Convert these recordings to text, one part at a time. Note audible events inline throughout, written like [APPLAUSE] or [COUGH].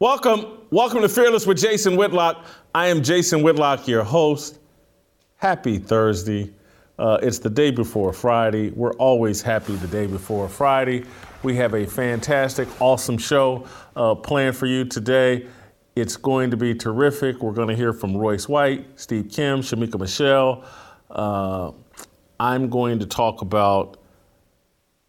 Welcome, welcome to Fearless with Jason Whitlock. I am Jason Whitlock, your host. Happy Thursday. Uh, it's the day before Friday. We're always happy the day before Friday. We have a fantastic, awesome show uh, planned for you today. It's going to be terrific. We're going to hear from Royce White, Steve Kim, Shamika Michelle. Uh, I'm going to talk about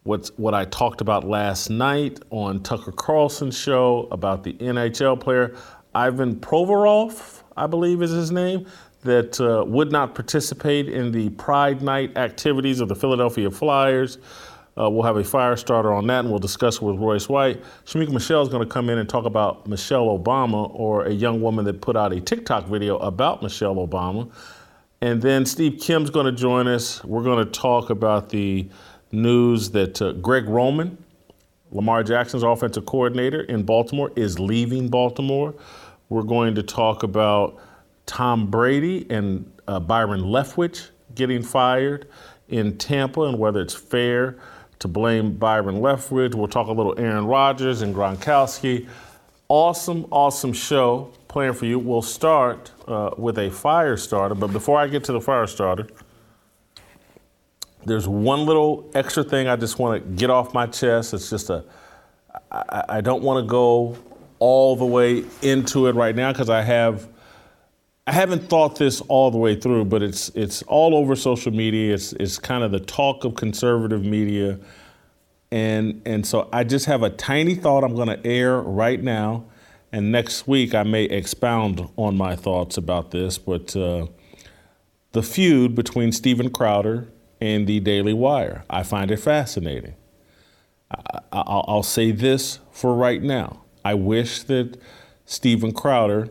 what's what I talked about last night on Tucker Carlson's show about the NHL player Ivan Provorov, I believe is his name, that uh, would not participate in the Pride Night activities of the Philadelphia Flyers. Uh, we'll have a fire starter on that, and we'll discuss with Royce White. Shamika Michelle is going to come in and talk about Michelle Obama, or a young woman that put out a TikTok video about Michelle Obama. And then Steve Kim's going to join us. We're going to talk about the news that uh, Greg Roman, Lamar Jackson's offensive coordinator in Baltimore, is leaving Baltimore. We're going to talk about Tom Brady and uh, Byron Leftwich getting fired in Tampa and whether it's fair to blame Byron Leftwich. We'll talk a little Aaron Rodgers and Gronkowski. Awesome, awesome show planned for you. We'll start uh, with a fire starter, but before I get to the fire starter, there's one little extra thing I just want to get off my chest. It's just a, I, I don't want to go all the way into it right now because I have, I haven't thought this all the way through, but it's it's all over social media. It's it's kind of the talk of conservative media, and and so I just have a tiny thought I'm going to air right now, and next week I may expound on my thoughts about this. But uh, the feud between Steven Crowder in the Daily Wire. I find it fascinating. I, will say this for right now. I wish that Steven Crowder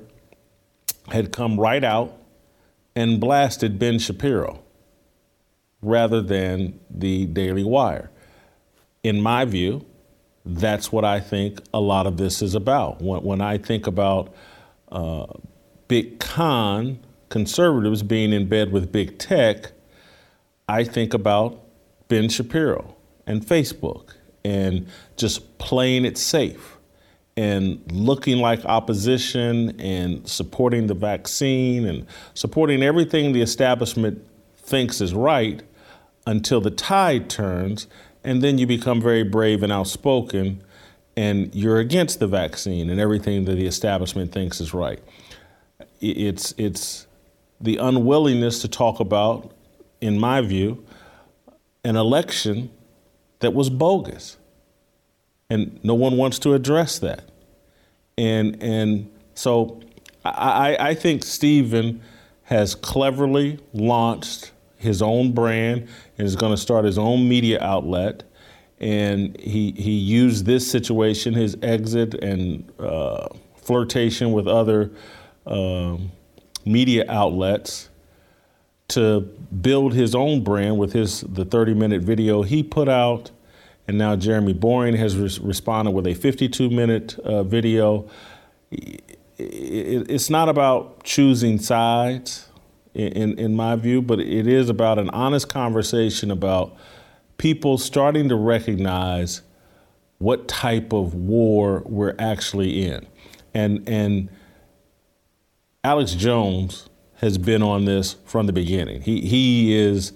had come right out and blasted Ben Shapiro rather than the Daily Wire. In my view, that's what I think a lot of this is about. When, when I think about uh, big con conservatives being in bed with big tech, I think about Ben Shapiro and Facebook and just playing it safe and looking like opposition and supporting the vaccine and supporting everything the establishment thinks is right until the tide turns and then you become very brave and outspoken and you're against the vaccine and everything that the establishment thinks is right. It's it's the unwillingness to talk about in my view, an election that was bogus. And no one wants to address that. And, and so I, I think Steven has cleverly launched his own brand and is going to start his own media outlet. And he, he used this situation, his exit and uh, flirtation with other um, media outlets, to build his own brand with his the 30 minute video he put out and now Jeremy Boring has re- responded with a 52 minute uh, video. It, it, it's not about choosing sides, in, in my view, but it is about an honest conversation about people starting to recognize what type of war we're actually in. And, and Alex Jones has been on this from the beginning. He he is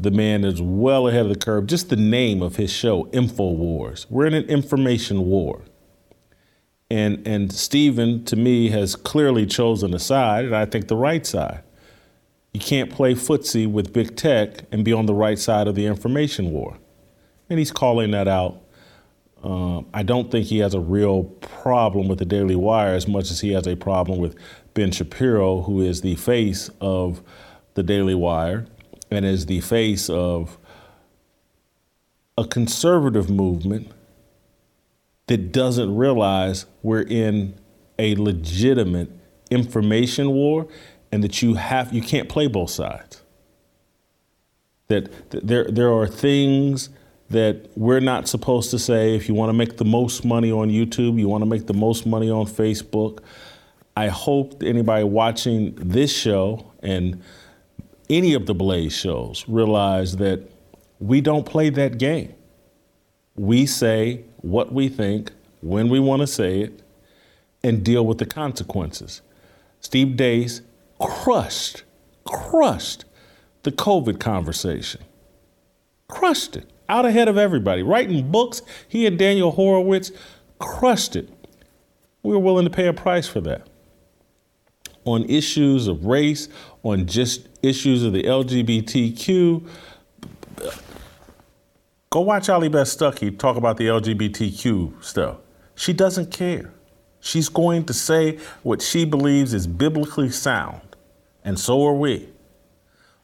the man that's well ahead of the curve. Just the name of his show, InfoWars. We're in an information war. And and Steven, to me, has clearly chosen a side, and I think the right side. You can't play footsie with big tech and be on the right side of the information war. And he's calling that out Um, I don't think he has a real problem with the Daily Wire as much as he has a problem with Ben Shapiro, who is the face of the Daily Wire and is the face of a conservative movement that doesn't realize we're in a legitimate information war and that you have you can't play both sides. That, there there are things that we're not supposed to say if you want to make the most money on YouTube, you want to make the most money on Facebook. I hope anybody watching this show and any of the Blaze shows realize that we don't play that game. We say what we think when we want to say it and deal with the consequences. Steve Deace crushed, crushed the COVID conversation. Crushed it out ahead of everybody. Writing books, he and Daniel Horowitz crushed it. We were willing to pay a price for that. On issues of race, on just issues of the LGBTQ, go watch Allie Beth Stuckey talk about the LGBTQ stuff. She doesn't care. She's going to say what she believes is biblically sound, and so are we.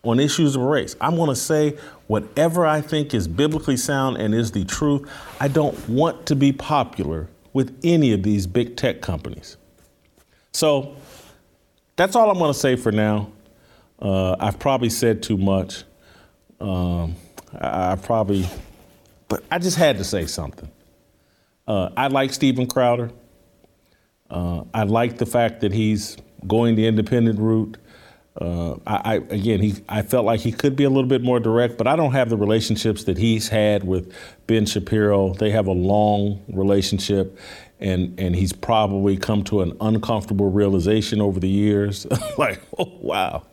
On issues of race, I'm going to say whatever I think is biblically sound and is the truth. I don't want to be popular with any of these big tech companies. So that's all I'm going to say for now. Uh, I've probably said too much. Um, I, I, probably, but I just had to say something. Uh, I like Steven Crowder. Uh, I like the fact that he's going the independent route. Uh, I, I, again, he I felt like he could be a little bit more direct, but I don't have the relationships that he's had with Ben Shapiro. They have a long relationship, and and he's probably come to an uncomfortable realization over the years, [LAUGHS] like, oh wow,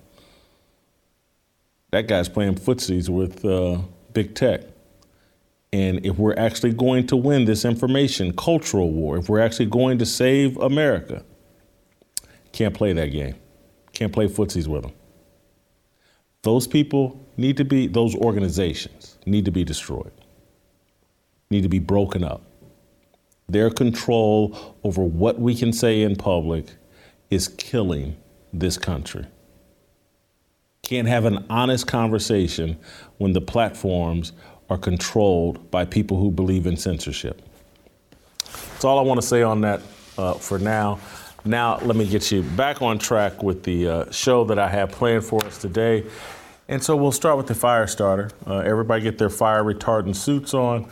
that guy's playing footsies with uh, big tech. And if we're actually going to win this information cultural war, if we're actually going to save America, can't play that game. Can't play footsies with them. Those people need to be, those organizations need to be destroyed, need to be broken up. Their control over what we can say in public is killing this country. Can't have an honest conversation when the platforms are controlled by people who believe in censorship. That's all I want to say on that uh, for now. Now, let me get you back on track with the uh, show that I have planned for us today. And so we'll start with the fire starter. Uh, everybody get their fire retardant suits on.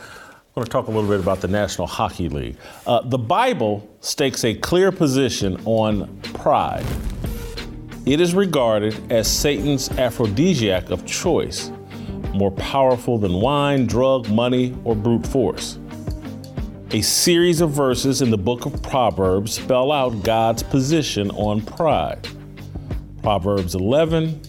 I'm going to talk a little bit about the National Hockey League. Uh, the Bible stakes a clear position on pride. It is regarded as Satan's aphrodisiac of choice more powerful than wine, drug, money, or brute force. A series of verses in the book of Proverbs spell out God's position on pride. Proverbs 11,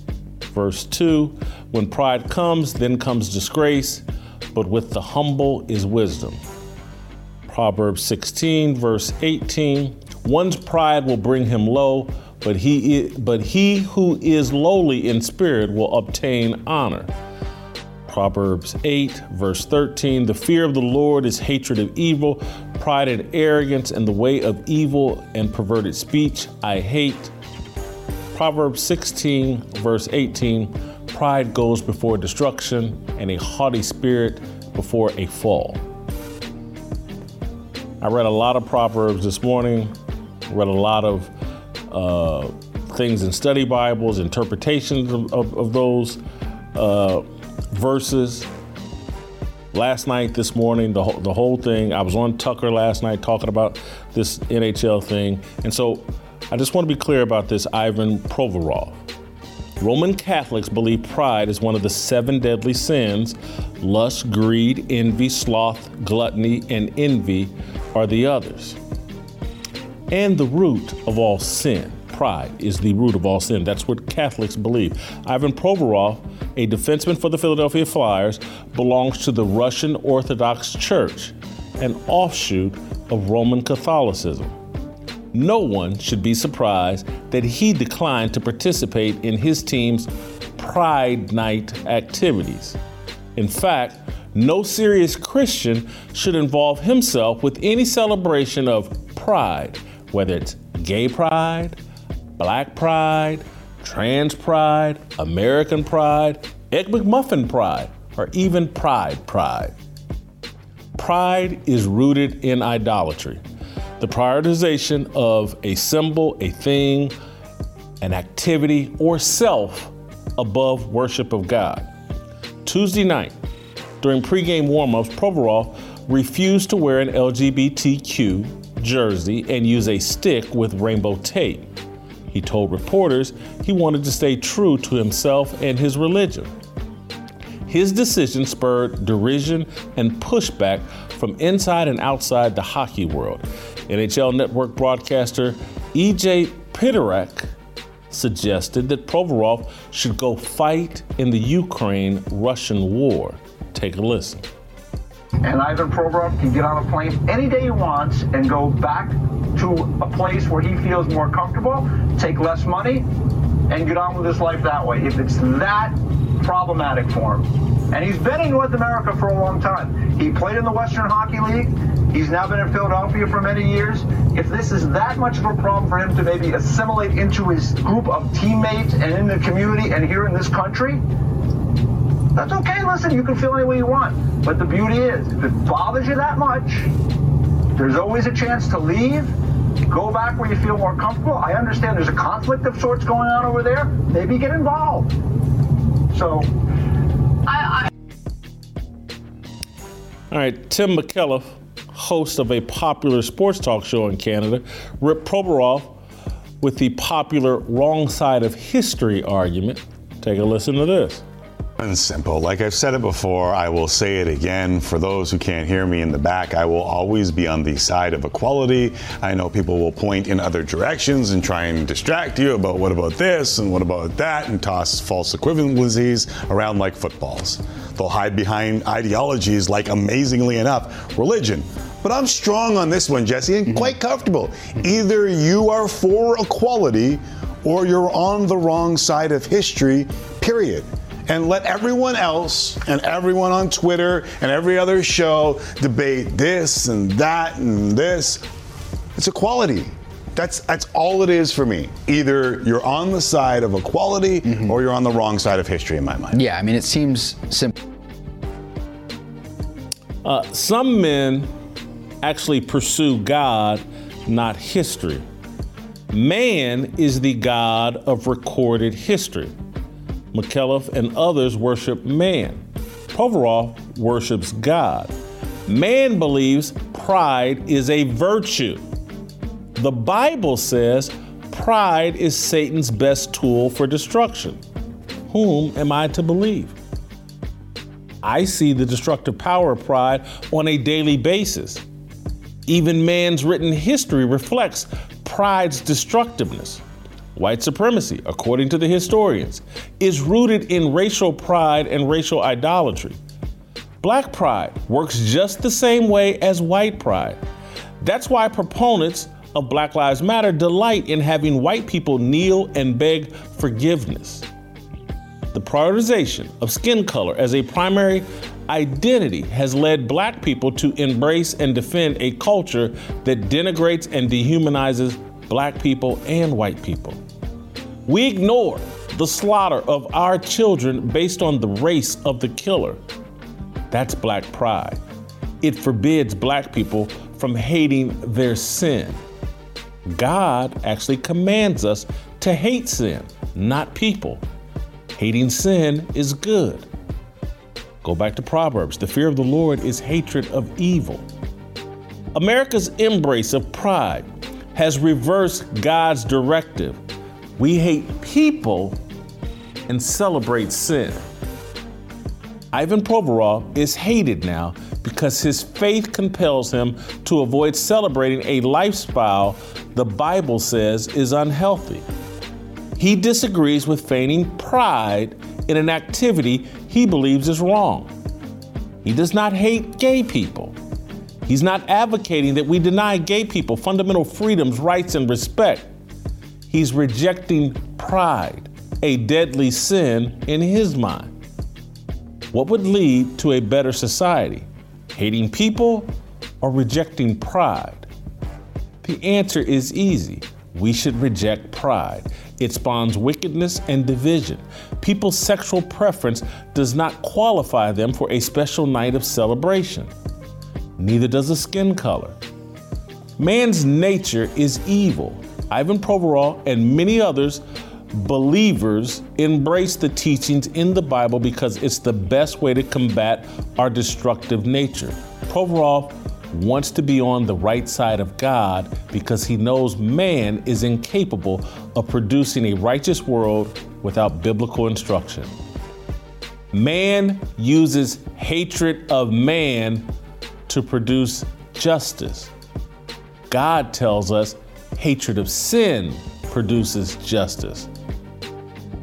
verse 2 When pride comes, then comes disgrace, but with the humble is wisdom. Proverbs 16, verse 18 One's pride will bring him low, but he, but he who is lowly in spirit will obtain honor. Proverbs 8, verse 13 The fear of the Lord is hatred of evil, pride and arrogance, and the way of evil and perverted speech I hate. Proverbs 16, verse 18 Pride goes before destruction, and a haughty spirit before a fall. I read a lot of Proverbs this morning, read a lot of uh, things in study Bibles, interpretations of, of, of those. Uh, verses last night, this morning, the, the whole thing. I was on Tucker last night talking about this NHL thing. And so I just want to be clear about this Ivan Provorov. Roman Catholics believe pride is one of the seven deadly sins. Lust, greed, envy, sloth, gluttony, and envy are the others. And the root of all sin, pride, is the root of all sin. That's what Catholics believe. Ivan Provorov a defenseman for the Philadelphia Flyers, belongs to the Russian Orthodox Church, an offshoot of Roman Catholicism. No one should be surprised that he declined to participate in his team's Pride Night activities. In fact, no serious Christian should involve himself with any celebration of pride, whether it's gay pride, black pride, trans pride, American pride, Egg McMuffin pride, or even pride pride. Pride is rooted in idolatry, the prioritization of a symbol, a thing, an activity, or self above worship of God. Tuesday night, during pregame warmups, Provorov refused to wear an LGBTQ jersey and use a stick with rainbow tape. He told reporters he wanted to stay true to himself and his religion. His decision spurred derision and pushback from inside and outside the hockey world. NHL Network broadcaster EJ Pitterak suggested that Provorov should go fight in the Ukraine Russian war. Take a listen. And Ivan Provorov can get on a plane any day he wants and go back to a place where he feels more comfortable, take less money, and get on with his life that way. If it's that problematic for him. And he's been in North America for a long time. He played in the Western Hockey League. He's now been in Philadelphia for many years. If this is that much of a problem for him to maybe assimilate into his group of teammates and in the community and here in this country, that's okay. Listen, you can feel any way you want. But the beauty is, if it bothers you that much, there's always a chance to leave, go back where you feel more comfortable. I understand there's a conflict of sorts going on over there. Maybe get involved. So, I. I All right, Tim Micallef, host of a popular sports talk show in Canada, Rip Provorov with the popular wrong side of history argument. Take a listen to this and simple. Like I've said it before, I will say it again. For those who can't hear me in the back, I will always be on the side of equality. I know people will point in other directions and try and distract you about what about this and what about that and toss false equivalencies around like footballs. They'll hide behind ideologies like, amazingly enough, religion. But I'm strong on this one, Jesse, and mm-hmm. quite comfortable. Either you are for equality or you're on the wrong side of history, period and let everyone else and everyone on Twitter and every other show debate this and that and this. It's equality. That's that's all it is for me. Either you're on the side of equality mm-hmm. or you're on the wrong side of history in my mind. Yeah, I mean it seems simple. Uh, some men actually pursue God, not history. Man is the God of recorded history. Micallef and others worship man. Provorov worships God. Man believes pride is a virtue. The Bible says pride is Satan's best tool for destruction. Whom am I to believe? I see the destructive power of pride on a daily basis. Even man's written history reflects pride's destructiveness. White supremacy, according to the historians, is rooted in racial pride and racial idolatry. Black pride works just the same way as white pride. That's why proponents of Black Lives Matter delight in having white people kneel and beg forgiveness. The prioritization of skin color as a primary identity has led black people to embrace and defend a culture that denigrates and dehumanizes black people and white people. We ignore the slaughter of our children based on the race of the killer. That's black pride. It forbids black people from hating their sin. God actually commands us to hate sin, not people. Hating sin is good. Go back to Proverbs. The fear of the Lord is hatred of evil. America's embrace of pride has reversed God's directive. We hate people and celebrate sin. Ivan Provorov is hated now because his faith compels him to avoid celebrating a lifestyle the Bible says is unhealthy. He disagrees with feigning pride in an activity he believes is wrong. He does not hate gay people. He's not advocating that we deny gay people fundamental freedoms, rights, and respect. He's rejecting pride, a deadly sin in his mind. What would lead to a better society? Hating people or rejecting pride? The answer is easy. We should reject pride. It spawns wickedness and division. People's sexual preference does not qualify them for a special night of celebration. Neither does a skin color. Man's nature is evil. Ivan Provorov and many others believers embrace the teachings in the Bible because it's the best way to combat our destructive nature. Provorov wants to be on the right side of God because he knows man is incapable of producing a righteous world without biblical instruction. Man uses hatred of man to produce justice. God tells us hatred of sin produces justice.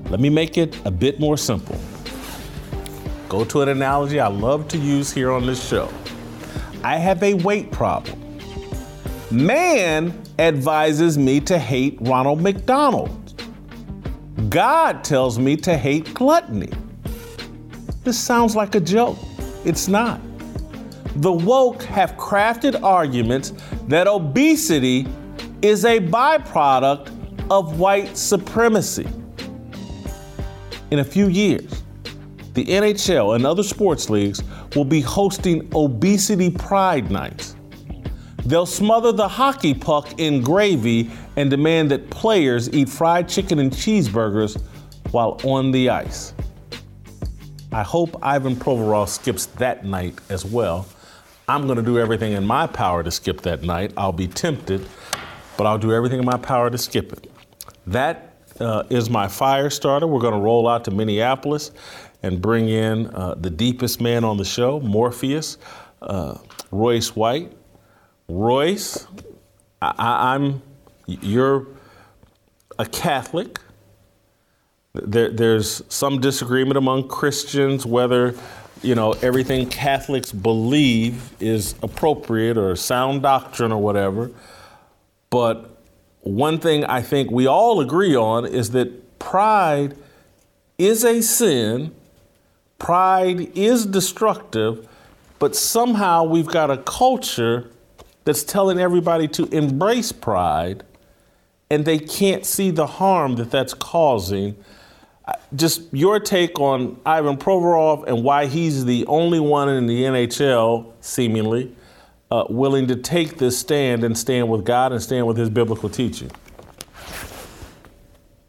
Let me make it a bit more simple. Go to an analogy I love to use here on this show. I have a weight problem. Man advises me to hate Ronald McDonald. God tells me to hate gluttony. This sounds like a joke. It's not. The woke have crafted arguments that obesity is a byproduct of white supremacy. In a few years, the NHL and other sports leagues will be hosting obesity pride nights. They'll smother the hockey puck in gravy and demand that players eat fried chicken and cheeseburgers while on the ice. I hope Ivan Provorov skips that night as well. I'm going to do everything in my power to skip that night. I'll be tempted, but I'll do everything in my power to skip it. That uh, is my fire starter. We're going to roll out to Minneapolis and bring in uh, the deepest man on the show, Morpheus, uh, Royce White. Royce, I, am you're a Catholic. There, there's some disagreement among Christians whether you know everything Catholics believe is appropriate or sound doctrine or whatever. But one thing I think we all agree on is that pride is a sin Pride is destructive, but somehow we've got a culture that's telling everybody to embrace pride, and they can't see the harm that that's causing. Just your take on Ivan Provorov and why he's the only one in the NHL, seemingly, uh, willing to take this stand and stand with God and stand with his biblical teaching.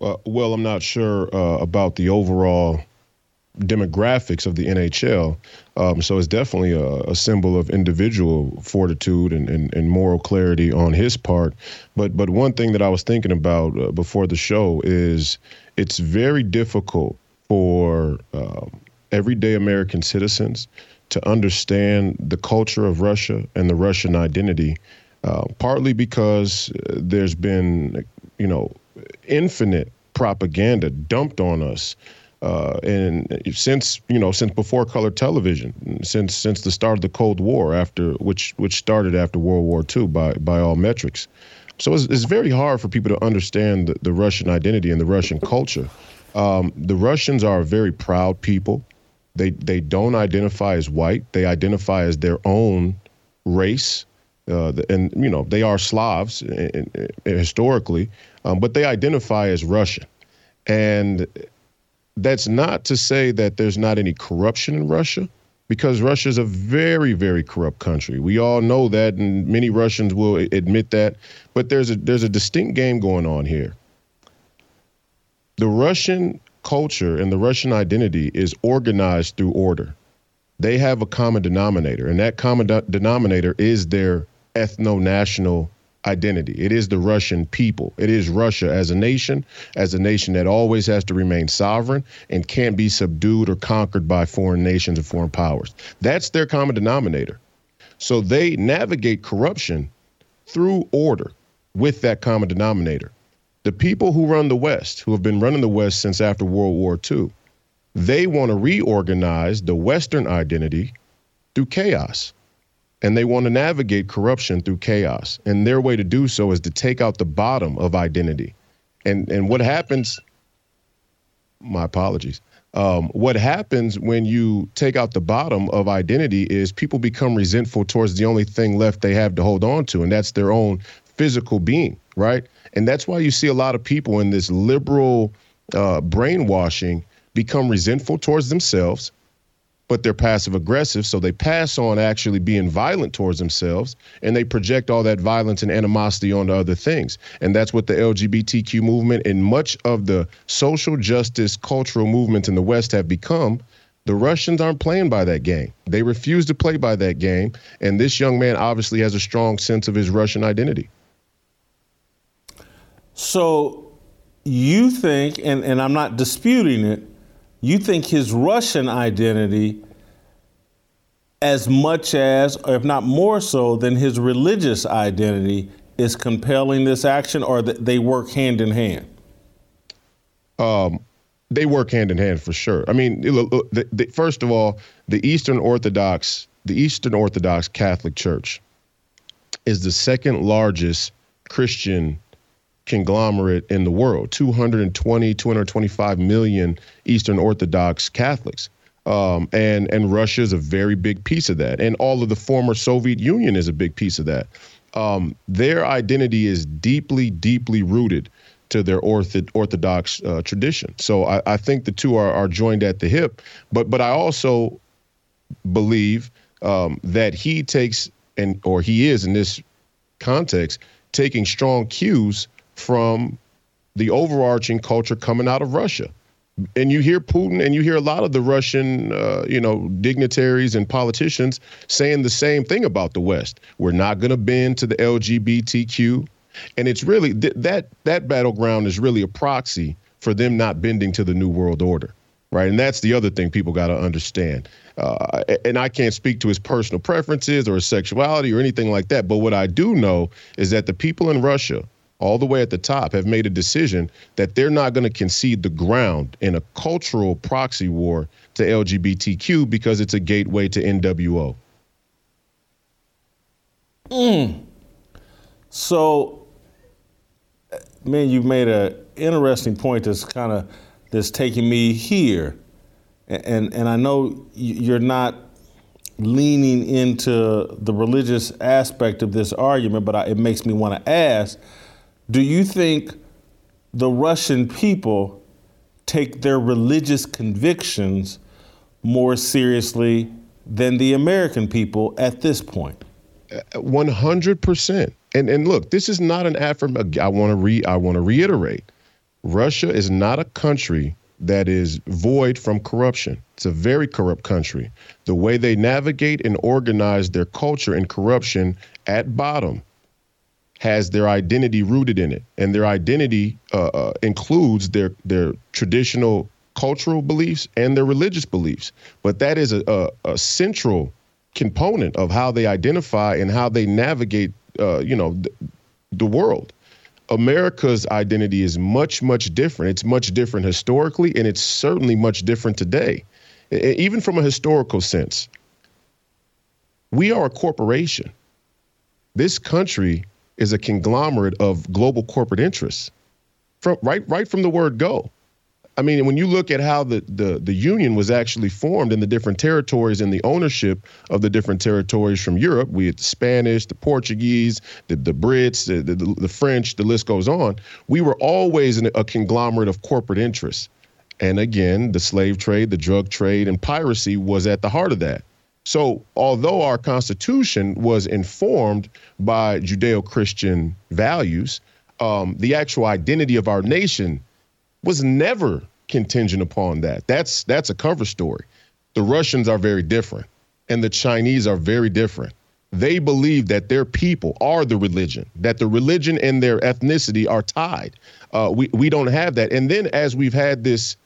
Uh, well, I'm not sure uh, about the overall demographics of the NHL. Um, so it's definitely a, a, symbol of individual fortitude and, and, and, moral clarity on his part. But but one thing that I was thinking about uh, before the show is it's very difficult for uh, everyday American citizens to understand the culture of Russia and the Russian identity. Uh, partly because uh, there's been, you know, infinite propaganda dumped on us uh, and since you know since before color television, since since the start of the Cold War, after which which started after World War II by by all metrics, so it's, it's very hard for people to understand the, the Russian identity and the Russian culture. Um, the Russians are a very proud people. They they don't identify as white. They identify as their own race. Uh, and you know they are Slavs in, in, in, historically, um, but they identify as Russian. And that's not to say that there's not any corruption in Russia, because Russia is a very, very corrupt country. We all know that, and many Russians will admit that. But there's a there's a distinct game going on here. The Russian culture and the Russian identity is organized through order. They have a common denominator, and that common de- denominator is their ethno national identity. It is the Russian people. It is Russia as a nation, as a nation that always has to remain sovereign and can't be subdued or conquered by foreign nations or foreign powers. That's their common denominator. So they navigate corruption through order with that common denominator. The people who run the West, who have been running the West since after World War II, they want to reorganize the Western identity through chaos and they want to navigate corruption through chaos. And their way to do so is to take out the bottom of identity. And and what happens? My apologies. Um, what happens when you take out the bottom of identity is people become resentful towards the only thing left they have to hold on to, and that's their own physical being, right? And that's why you see a lot of people in this liberal uh, brainwashing become resentful towards themselves but they're passive aggressive. So they pass on actually being violent towards themselves and they project all that violence and animosity onto other things. And that's what the LGBTQ movement and much of the social justice cultural movements in the West have become. The Russians aren't playing by that game. They refuse to play by that game. And this young man obviously has a strong sense of his Russian identity. So you think, and, and I'm not disputing it, you think his Russian identity, as much as, or if not more so, than his religious identity, is compelling this action, or that they work hand in hand? Um, they work hand in hand for sure. I mean, the, the, first of all, the Eastern Orthodox, the Eastern Orthodox Catholic Church, is the second largest Christian conglomerate in the world 220 225 million eastern orthodox catholics um, and and Russia is a very big piece of that, and all of the former Soviet Union is a big piece of that. Um, their identity is deeply, deeply rooted to their ortho- Orthodox uh, tradition. So I, I, think the two are, are joined at the hip. But but I also believe um, that he takes and or he is in this context taking strong cues from the overarching culture coming out of Russia. And you hear Putin and you hear a lot of the Russian, uh, you know, dignitaries and politicians saying the same thing about the West. We're not going to bend to the LGBTQ. And it's really th- that that battleground is really a proxy for them not bending to the new world order, right? And that's the other thing people got to understand. Uh, and I can't speak to his personal preferences or his sexuality or anything like that. But what I do know is that the people in Russia all the way at the top have made a decision that they're not going to concede the ground in a cultural proxy war to LGBTQ because it's a gateway to NWO. Mm. So, man, you've made an interesting point that's kind of that's taking me here, and and I know you're not leaning into the religious aspect of this argument, but I, it makes me want to ask do you think the Russian people take their religious convictions more seriously than the American people at this point? Uh, 100%. And and look, this is not an affirmation. I want to re I want to reiterate. Russia is not a country that is void from corruption. It's a very corrupt country. The way they navigate and organize their culture and corruption at bottom has their identity rooted in it, and their identity uh, uh, includes their their traditional cultural beliefs and their religious beliefs. But that is a, a, a central component of how they identify and how they navigate, uh, you know, th- the world. America's identity is much, much different. It's much different historically, and it's certainly much different today, even from a historical sense. We are a corporation. This country is a conglomerate of global corporate interests. From right right from the word go. I mean, when you look at how the, the, the union was actually formed in the different territories and the ownership of the different territories from Europe, we had the Spanish, the Portuguese, the, the Brits, the, the, the French, the list goes on. We were always in a conglomerate of corporate interests. And again, the slave trade, the drug trade, and piracy was at the heart of that. So, although our Constitution was informed by Judeo Christian values, um, the actual identity of our nation was never contingent upon that. That's, that's a cover story. The Russians are very different, and the Chinese are very different. They believe that their people are the religion, that the religion and their ethnicity are tied. Uh, we, we don't have that. And then, as we've had this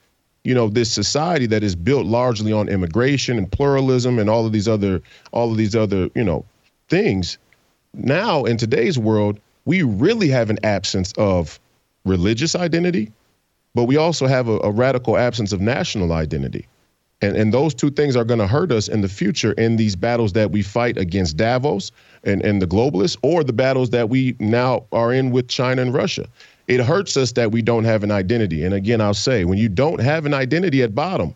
you know this society that is built largely on immigration and pluralism and all of these other all of these other you know things now in today's world we really have an absence of religious identity but we also have a, a radical absence of national identity and, and those two things are going to hurt us in the future in these battles that we fight against Davos and, and the globalists or the battles that we now are in with China and Russia. It hurts us that we don't have an identity. And again, I'll say, when you don't have an identity at bottom,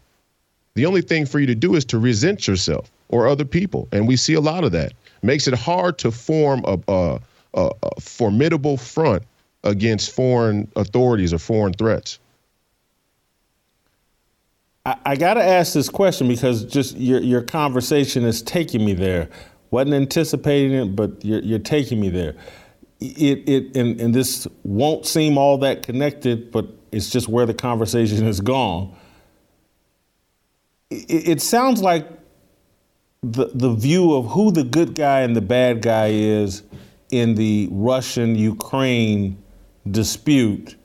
the only thing for you to do is to resent yourself or other people. And we see a lot of that. Makes it hard to form a, a, a, a formidable front against foreign authorities or foreign threats. I, I got to ask this question because just your, your conversation is taking me there. Wasn't anticipating it, but you're, you're taking me there. It, it and, and this won't seem all that connected, but it's just where the conversation has gone. It, it sounds like the the view of who the good guy and the bad guy is in the Russian Ukraine dispute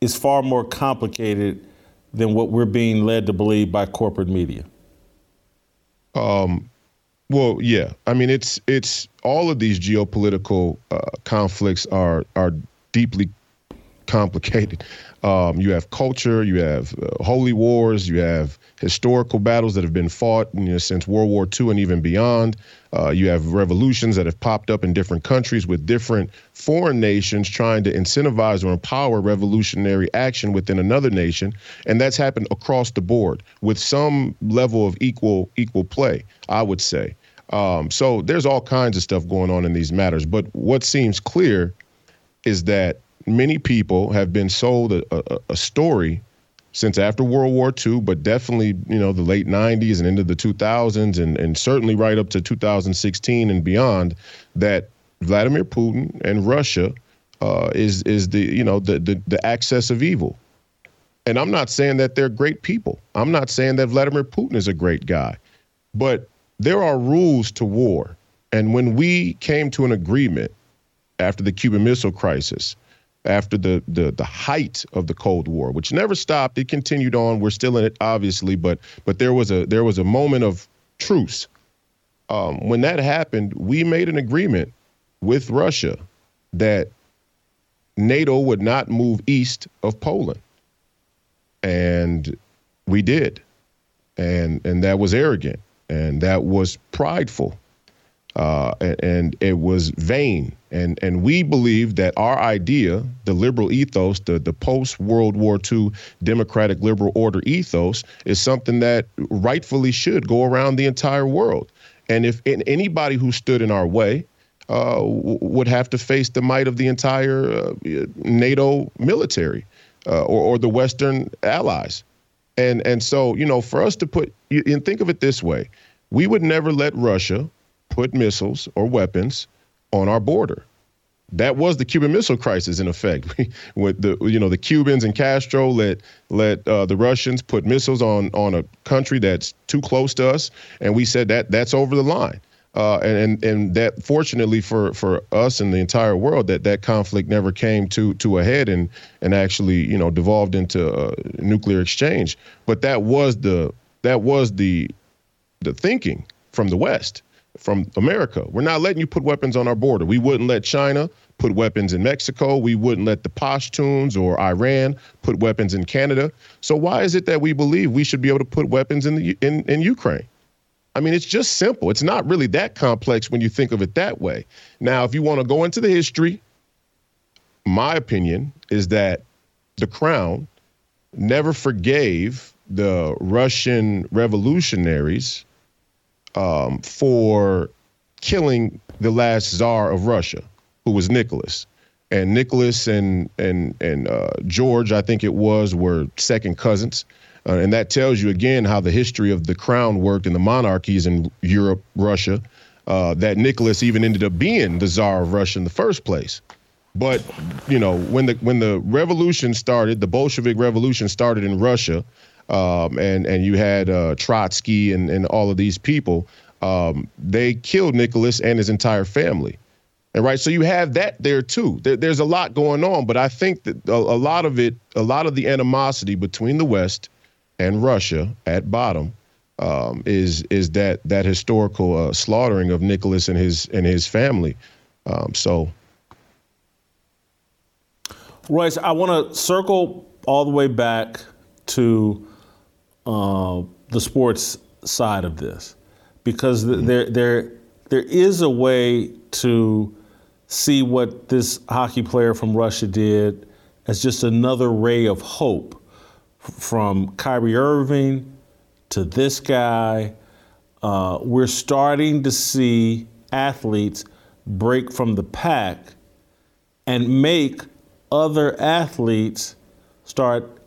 is far more complicated than what we're being led to believe by corporate media? Um, well, yeah. I mean, it's it's all of these geopolitical uh, conflicts are are deeply complicated. Um, you have culture, you have uh, holy wars, you have historical battles that have been fought you know, since World War II and even beyond. Uh, you have revolutions that have popped up in different countries with different foreign nations trying to incentivize or empower revolutionary action within another nation, and that's happened across the board with some level of equal equal play. I would say. Um, so there's all kinds of stuff going on in these matters, but what seems clear is that many people have been sold a, a, a story since after World War II, but definitely, you know, the late 90s and into the 2000s, and, and certainly right up to 2016 and beyond, that Vladimir Putin and Russia uh, is is the you know the, the the access of evil. And I'm not saying that they're great people. I'm not saying that Vladimir Putin is a great guy, but there are rules to war. And when we came to an agreement after the Cuban Missile Crisis after the, the the height of the Cold War, which never stopped. It continued on. We're still in it, obviously, but but there was a there was a moment of truce. Um, when that happened, we made an agreement with Russia that NATO would not move east of Poland, and we did, and and that was arrogant, and that was prideful, uh, and, and, it was vain. And and we believe that our idea, the liberal ethos, the the post World War II democratic liberal order ethos, is something that rightfully should go around the entire world. And if anybody who stood in our way uh, would have to face the might of the entire uh, NATO military uh, or, or the Western allies. And and so you know, for us to put and think of it this way, we would never let Russia put missiles or weapons on our border. That was the Cuban Missile Crisis, in effect. [LAUGHS] With the you know the Cubans and Castro let let uh, the Russians put missiles on on a country that's too close to us, and we said that that's over the line. Uh, and and that fortunately for for us and the entire world that that conflict never came to to a head and and actually you know devolved into nuclear exchange. But that was the that was the the thinking from the West from America. We're not letting you put weapons on our border. We wouldn't let China put weapons in Mexico. We wouldn't let the Pashtuns or Iran put weapons in Canada. So why is it that we believe we should be able to put weapons in the in, in Ukraine? I mean, it's just simple. It's not really that complex when you think of it that way. Now, if you want to go into the history, my opinion is that the crown never forgave the Russian revolutionaries um, for killing the last czar of Russia, who was Nicholas. And Nicholas and and and uh, George, I think it was, were second cousins. Uh, and that tells you again how the history of the crown worked in the monarchies in Europe, Russia. Uh, that Nicholas even ended up being the czar of Russia in the first place. But you know, when the when the revolution started, the Bolshevik revolution started in Russia um, and and you had uh, Trotsky and and all of these people. Um, they killed Nicholas and his entire family. And right, so you have that there too. There, there's a lot going on, but I think that a, a, lot of it, a lot of the animosity between the West and Russia at bottom um, is is that that historical uh, slaughtering of Nicholas and his and his family. Um, so, Royce, I want to circle all the way back to uh, the sports side of this because mm-hmm. there there there is a way to see what this hockey player from Russia did as just another ray of hope from Kyrie Irving to this guy. Uh, we're starting to see athletes break from the pack and make other athletes start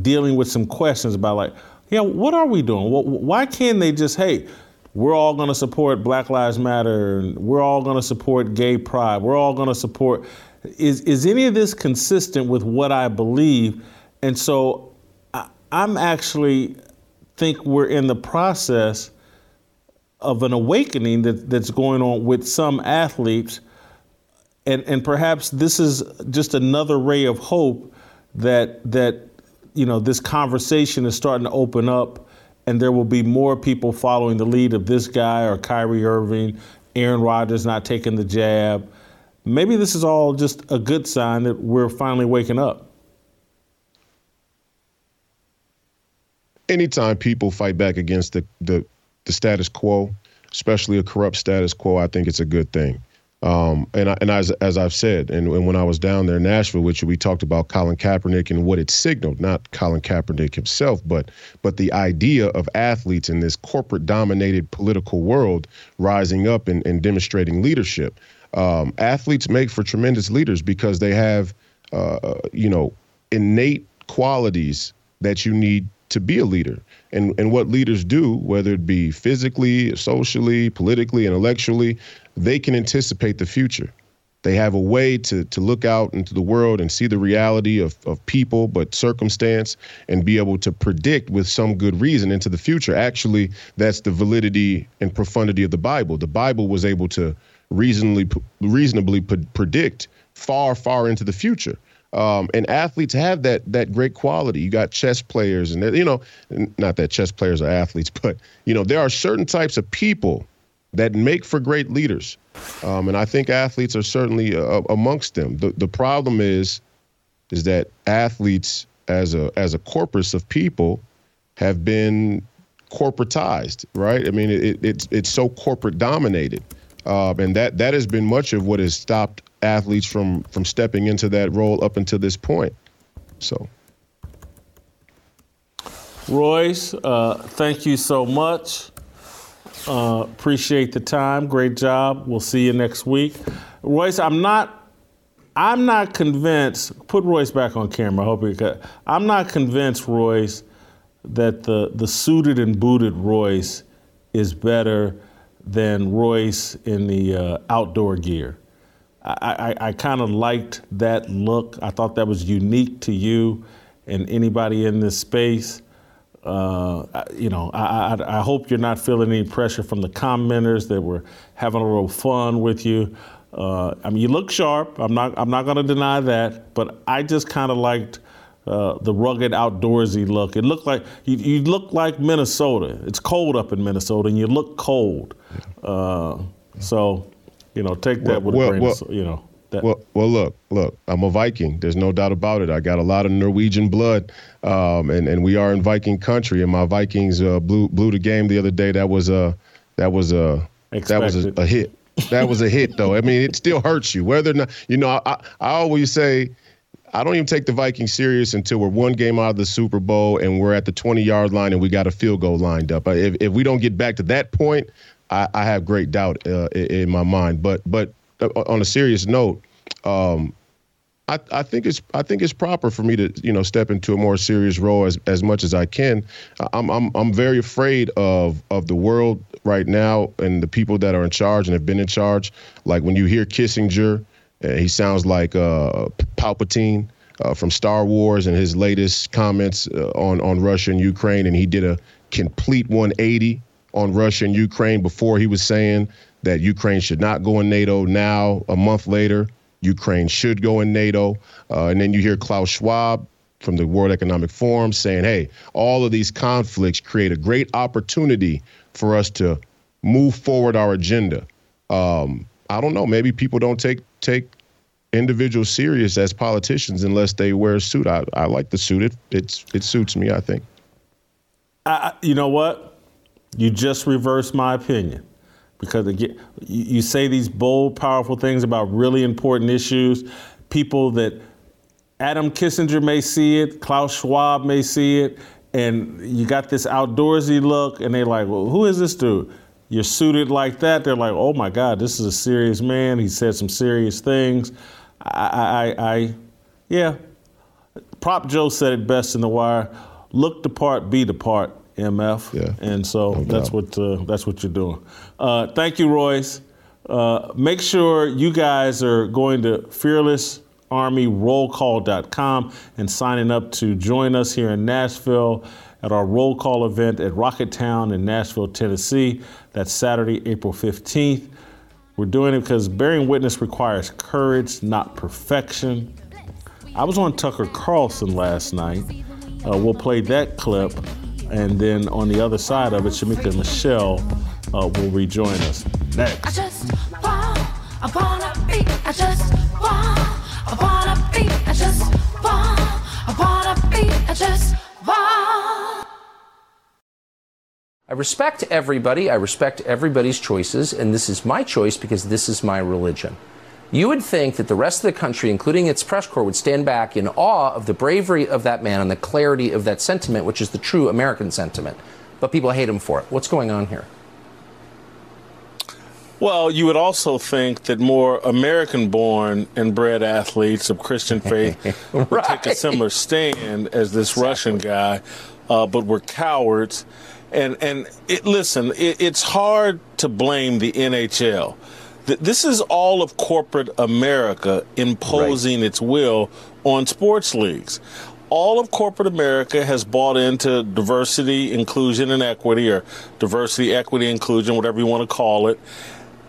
dealing with some questions about like, yeah, what are we doing? Why can't they just, hey, we're all going to support Black Lives Matter, and we're all going to support gay pride, we're all going to support. Is is any of this consistent with what I believe? And so, I'm actually think we're in the process of an awakening that, that's going on with some athletes. And, and perhaps this is just another ray of hope that that you know this conversation is starting to open up and there will be more people following the lead of this guy or Kyrie Irving, Aaron Rodgers not taking the jab. Maybe this is all just a good sign that we're finally waking up. Anytime people fight back against the, the, the status quo, especially a corrupt status quo, I think it's a good thing. Um, and I, and as as I've said, and, and, when I was down there in Nashville, which we talked about Colin Kaepernick and what it signaled, not Colin Kaepernick himself, but but the idea of athletes in this corporate dominated political world rising up and, and demonstrating leadership. Um, athletes make for tremendous leaders because they have, uh, you know, innate qualities that you need to be a leader. And and what leaders do, whether it be physically, socially, politically, intellectually, they can anticipate the future. They have a way to to look out into the world and see the reality of, of people, but circumstance, and be able to predict with some good reason into the future. Actually, that's the validity and profundity of the Bible. The Bible was able to reasonably reasonably predict far, far into the future. Um, and athletes have that that great quality. You got chess players, and you know, not that chess players are athletes, [LAUGHS] but you know, there are certain types of people that make for great leaders, um, and I think athletes are certainly uh, amongst them. The the problem is, is that athletes as a as a corpus of people have been corporatized, right? I mean, it, it's it's so corporate dominated, uh, and that that has been much of what has stopped athletes from from stepping into that role up until this point. So. Royce, uh, thank you so much. Uh, appreciate the time. Great job. We'll see you next week. Royce, I'm not. I'm not convinced. Put Royce back on camera. I hope he. I'm not convinced, Royce, that the the suited and booted Royce is better than Royce in the uh, outdoor gear. I, I, I kind of liked that look. I thought that was unique to you and anybody in this space. Uh, you know, I, I, I, hope you're not feeling any pressure from the commenters that were having a little fun with you. Uh, I mean, you look sharp. I'm not. I'm not going to deny that. But I just kind of liked uh, the rugged, outdoorsy look. It looked like you, you look like Minnesota. It's cold up in Minnesota, and you look cold. Uh, so you know, take that well, with well, a grain well, of you know. That. Well, well, look, look. I'm a Viking. There's no doubt about it. I got a lot of Norwegian blood, um, and and we are in Viking country. And my Vikings uh, blew blew the game the other day. That was a that was a Expected. that was a, a hit. That was a hit, though. I mean, it still hurts you. Whether or not, you know, I, I always say, I don't even take the Vikings serious until we're one game out of the Super Bowl and we're at the 20 yard line and we got a field goal lined up. If, if we don't get back to that point, I, I have great doubt uh, in, in, my mind. But but uh, on a serious note, um, I, I, think it's I think it's proper for me to you know step into a more serious role as as much as I can. I'm I'm I'm very afraid of of the world right now and the people that are in charge and have been in charge. Like when you hear Kissinger, uh, he sounds like uh, Palpatine. Uh, from Star Wars and his latest comments uh, on on Russia and Ukraine, and he did a complete 180 on Russia and Ukraine before he was saying that Ukraine should not go in NATO. Now, a month later, Ukraine should go in NATO. Uh, and then you hear Klaus Schwab from the World Economic Forum saying, hey, all of these conflicts create a great opportunity for us to move forward our agenda. Um, I don't know. Maybe people don't take take individuals serious as politicians unless they wear a suit. I, I like the suit. It it's, it suits me. I think. you know what? You just reversed my opinion. because again, you, you say these bold, powerful things about really important issues. People that Adam Kissinger may see it, Klaus Schwab may see it, and you got this outdoorsy look, and they're like, well, who is this dude? You're suited like that. They're like, oh my God, this is a serious man. He said some serious things. I, I, I yeah. Prop Joe said it best in the wire. Look the part, be the part. MF. Yeah. And so No that's what uh, that's what you're doing. Uh, thank you, Royce. Uh, make sure you guys are going to fearlessarmyrollcall.com and signing up to join us here in Nashville at our roll call event at Rocketown in Nashville, Tennessee. That's Saturday, April 15th. We're doing it because bearing witness requires courage, not perfection. I was on Tucker Carlson last night. Uh, we'll play that clip, and then on the other side of it, Shamika Michelle uh, will rejoin us. Next. I just want, I wanna be, I just want, I wanna be, I just want, I wanna be, I just want. I respect everybody. I respect everybody's choices, and this is my choice because this is my religion. You would think that the rest of the country, including its press corps, would stand back in awe of the bravery of that man and the clarity of that sentiment, which is the true American sentiment. But people hate him for it. What's going on here? Well, you would also think that more American born and bred athletes of Christian faith [LAUGHS] would take a similar stand as this Russian guy, uh, but were cowards. And, and it, listen, it, it's hard to blame the NHL. Th- This is all of corporate America imposing its will on sports leagues. All of corporate America has bought into diversity, inclusion, and equity, or diversity, equity, inclusion, whatever you want to call it.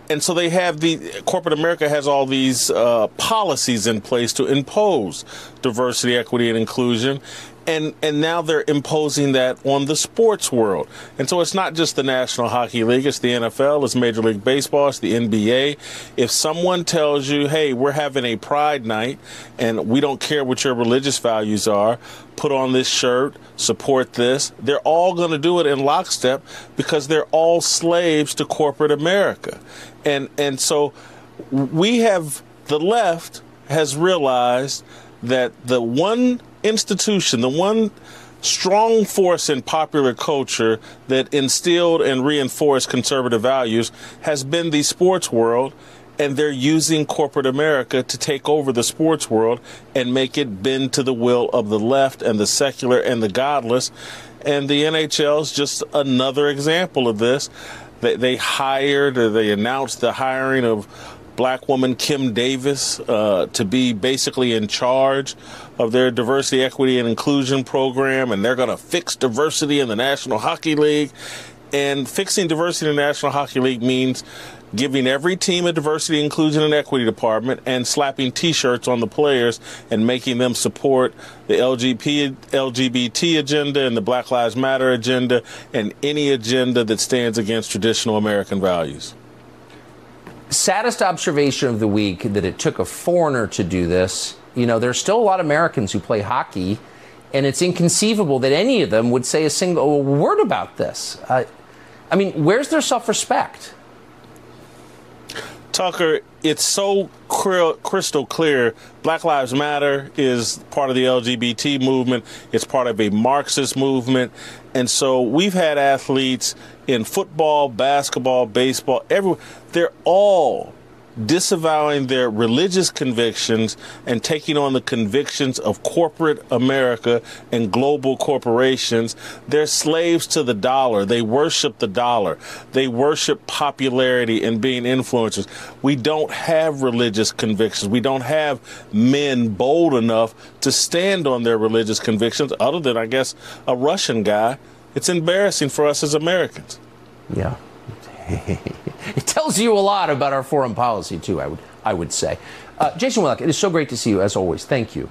And so they have the corporate America has all these uh, policies in place to impose diversity, equity, and inclusion, and and now they're imposing that on the sports world. And so it's not just the National Hockey League; it's the NFL, it's Major League Baseball, it's the NBA. If someone tells you, "Hey, we're having a Pride Night, and we don't care what your religious values are," put on this shirt, support this. They're all going to do it in lockstep because they're all slaves to corporate America. And and so we have the left has realized that the one institution, the one strong force in popular culture that instilled and reinforced conservative values has been the sports world and they're using corporate America to take over the sports world and make it bend to the will of the left and the secular and the godless. And the NHL is just another example of this. They, they hired or they announced the hiring of black woman Kim Davis uh, to be basically in charge of their diversity, equity, and inclusion program, and they're going to fix diversity in the National Hockey League. And fixing diversity in the National Hockey League means giving every team a diversity, inclusion, and equity department and slapping T-shirts on the players and making them support the LGBT, LGBT agenda and the Black Lives Matter agenda and any agenda that stands against traditional American values. saddest observation of the week that it took a foreigner to do this. You know, there's still a lot of Americans who play hockey, and it's inconceivable that any of them would say a single word about this. Uh, I mean, where's their self respect? Tucker, it's so cr- crystal clear. Black Lives Matter is part of the LGBT movement. It's part of a Marxist movement. And so we've had athletes in football, basketball, baseball, everywhere. They're all disavowing their religious convictions and taking on the convictions of corporate America and global corporations. They're slaves to the dollar. They worship the dollar. They worship popularity and being influencers. We don't have religious convictions. We don't have men bold enough to stand on their religious convictions, other than, I guess, a Russian guy. It's embarrassing for us as Americans. Yeah. [LAUGHS] it tells you a lot about our foreign policy, too, I would, I would say. Uh, Jason Whitlock, it is so great to see you, as always. Thank you.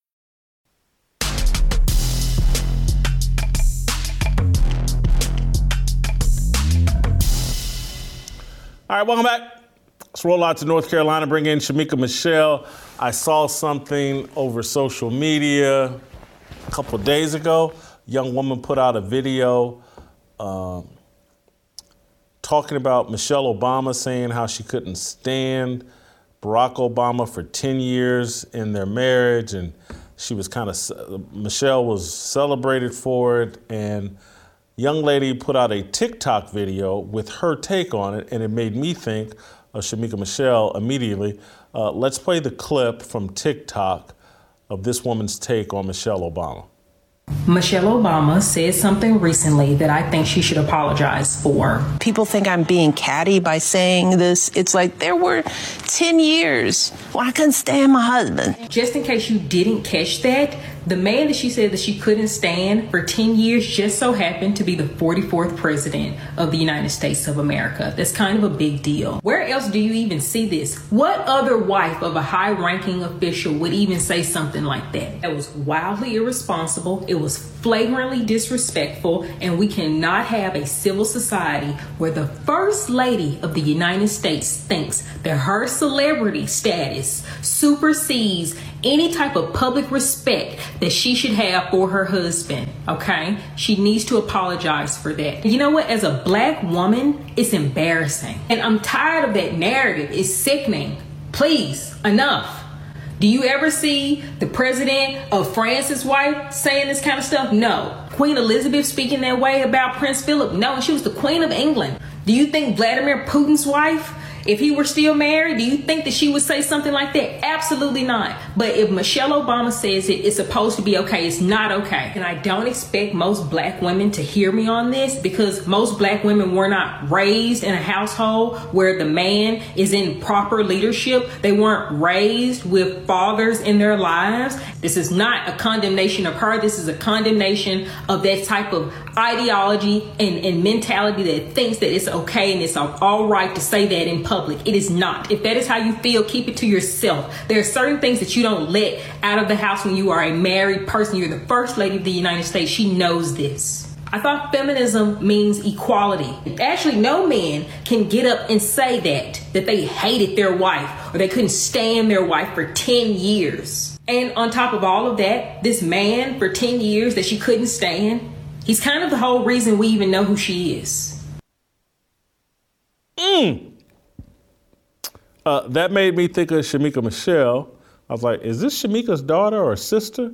All right, welcome back. Let's roll out to North Carolina, bring in Shamika Michelle. I saw something over social media a couple days ago. A young woman put out a video um, talking about Michelle Obama saying how she couldn't stand Barack Obama for 10 years in their marriage. And she was kind of, Michelle was celebrated for it. And young lady put out a TikTok video with her take on it, and it made me think of Shamika Michelle immediately. Uh, let's play the clip from TikTok of this woman's take on Michelle Obama. Michelle Obama said something recently that I think she should apologize for. People think I'm being catty by saying this. It's like there were 10 years where I couldn't stand my husband. Just in case you didn't catch that, the man that she said that she couldn't stand for 10 years just so happened to be the 44th president of the United States of America. That's kind of a big deal. Where else do you even see this? What other wife of a high ranking official would even say something like that? That was wildly irresponsible. It was flagrantly disrespectful, and we cannot have a civil society where the first lady of the United States thinks that her celebrity status supersedes any type of public respect that she should have for her husband. Okay? She needs to apologize for that. You know what? As a black woman, it's embarrassing. And I'm tired of that narrative. It's sickening. Please, enough. Do you ever see the president of France's wife saying this kind of stuff? No. Queen Elizabeth speaking that way about Prince Philip? No, she was the Queen of England. Do you think Vladimir Putin's wife if he were still married, do you think that she would say something like that? Absolutely not. But if Michelle Obama says it, it's supposed to be okay. It's not okay. And I don't expect most black women to hear me on this because most black women were not raised in a household where the man is in proper leadership. They weren't raised with fathers in their lives. This is not a condemnation of her. This is a condemnation of that type of ideology and, and mentality that thinks that it's okay and it's all right to say that in public. It is not. If that is how you feel, keep it to yourself. There are certain things that you don't let out of the house when you are a married person. You're the first lady of the United States. She knows this. I thought feminism means equality. Actually, no man can get up and say that, that they hated their wife or they couldn't stand their wife for 10 years. And on top of all of that, this man for 10 years that she couldn't stand, he's kind of the whole reason we even know who she is. Mm. Uh, that made me think of Shamika Michelle. I was like, is this Shamika's daughter or sister?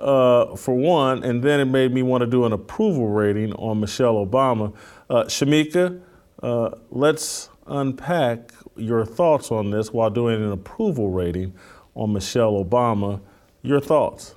Uh, for one, and then it made me want to do an approval rating on Michelle Obama. Uh, Shamika, uh, let's unpack your thoughts on this while doing an approval rating on Michelle Obama. Your thoughts?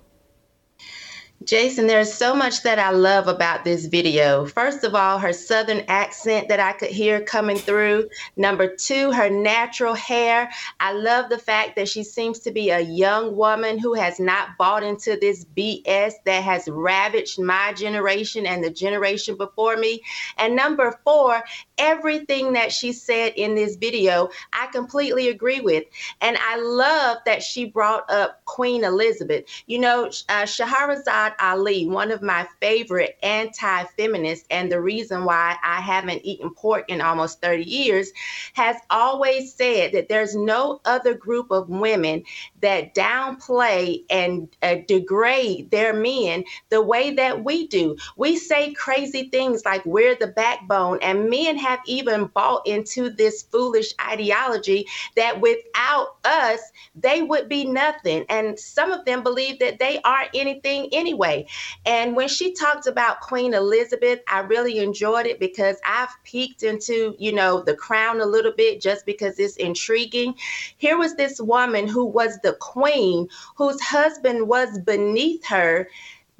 Jason, there's so much that I love about this video. First of all, her southern accent that I could hear coming through. Number two, her natural hair. I love the fact that she seems to be a young woman who has not bought into this BS that has ravaged my generation and the generation before me. And number four, everything that she said in this video, I completely agree with. And I love that she brought up Queen Elizabeth. You know, uh, Shahrazad Ali, one of my favorite anti feminists, and the reason why I haven't eaten pork in almost 30 years, has always said that there's no other group of women that downplay and uh, degrade their men the way that we do. We say crazy things like we're the backbone, and men have even bought into this foolish ideology that without us, they would be nothing. And some of them believe that they are anything anyway anyway. And when she talked about Queen Elizabeth, I really enjoyed it because I've peeked into, you know, the crown a little bit just because it's intriguing. Here was this woman who was the queen, whose husband was beneath her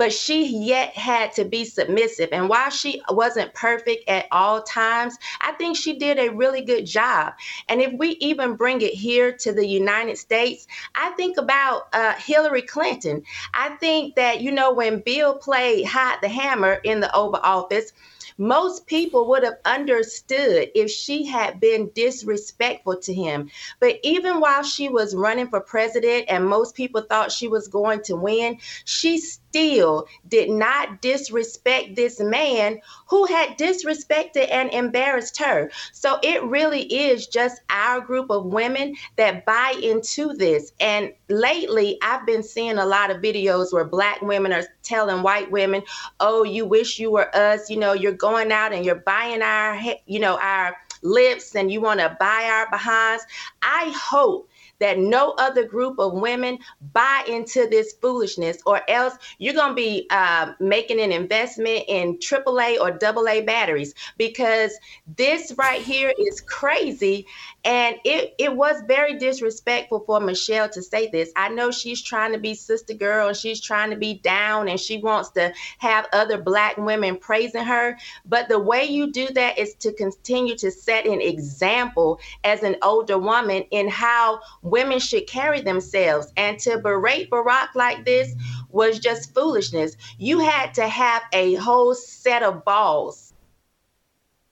but she yet had to be submissive. And while she wasn't perfect at all times, I think she did a really good job. And if we even bring it here to the United States, I think about uh, Hillary Clinton. I think that, you know, when Bill played Hide the Hammer in the Oval Office, most people would have understood if she had been disrespectful to him. But even while she was running for president and most people thought she was going to win, she still did not disrespect this man who had disrespected and embarrassed her. So it really is just our group of women that buy into this. And lately, I've been seeing a lot of videos where black women are telling white women, "Oh, you wish you were us. You know, you're going out and you're buying our, you know, our lips and you want to buy our behinds." I hope that no other group of women buy into this foolishness, or else you're going to be uh, making an investment in AAA or AA batteries because this right here is crazy. And it, it was very disrespectful for Michelle to say this. I know she's trying to be sister girl and she's trying to be down and she wants to have other black women praising her. But the way you do that is to continue to set an example as an older woman in how women should carry themselves. And to berate Barack like this was just foolishness. You had to have a whole set of balls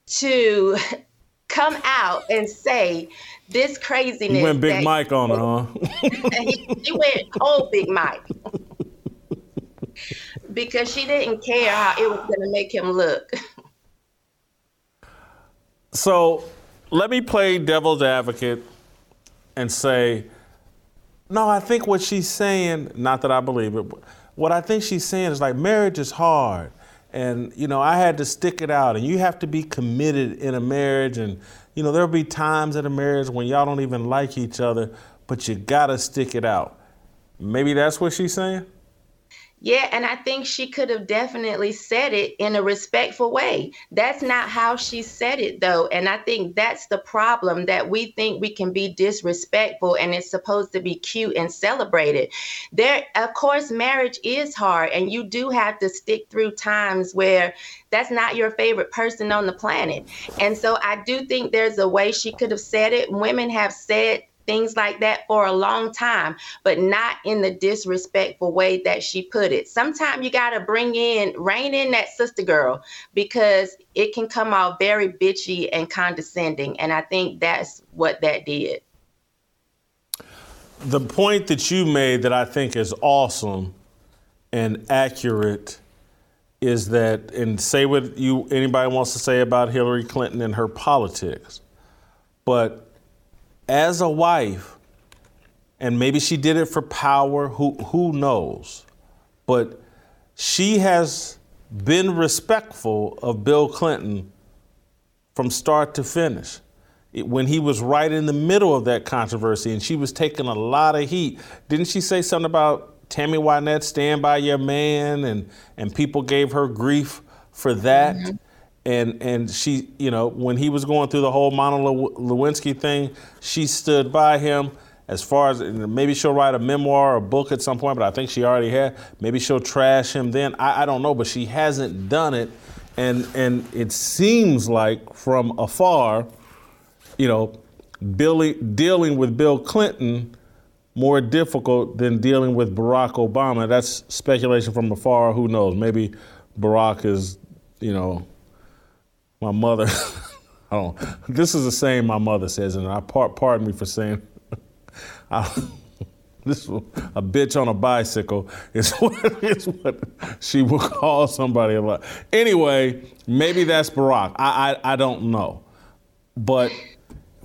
to [LAUGHS] come out and say this craziness. You went Big Mike on her, huh? [LAUGHS] he, he went whole Big Mike. because she didn't care how it was going to make him look. So let me play devil's advocate and say, no, I think what she's saying, not that I believe it, but what I think she's saying is like marriage is hard. And, you know, I had to stick it out. And you have to be committed in a marriage. And, you know, there'll be times in a marriage when y'all don't even like each other, but you got to stick it out. Maybe that's what she's saying? Yeah, and I think she could have definitely said it in a respectful way. That's not how she said it, though. And I think that's the problem that we think we can be disrespectful and it's supposed to be cute and celebrated. There, of course, marriage is hard, and you do have to stick through times where that's not your favorite person on the planet. And so I do think there's a way she could have said it. Women have said things like that for a long time, but not in the disrespectful way that she put it. Sometimes you got to bring in, rein in that sister girl because it can come out very bitchy and condescending. And I think that's what that did. The point that you made that I think is awesome and accurate is that, and say what you anybody wants to say about Hillary Clinton and her politics, but as a wife, and maybe she did it for power, who, who knows? But she has been respectful of Bill Clinton from start to finish. It, when he was right in the middle of that controversy and she was taking a lot of heat, didn't she say something about Tammy Wynette, stand by your man, and, and people gave her grief for that? Mm-hmm and and she, you know, when he was going through the whole Monica Lewinsky thing, she stood by him. As far as maybe she'll write a memoir or a book at some point, but I think she already had. Maybe she'll trash him then. I, I don't know, but she hasn't done it, and and it seems like from afar, you know, Billy, dealing with Bill Clinton more difficult than dealing with Barack Obama. That's speculation from afar. Who knows? Maybe Barack is, you know, my mother, [LAUGHS] don't, this is the same my mother says, and I part, pardon me for saying, [LAUGHS] I, [LAUGHS] this a bitch on a bicycle is what, is what she will call somebody a. Anyway, maybe that's Barack. I, I, I don't know. But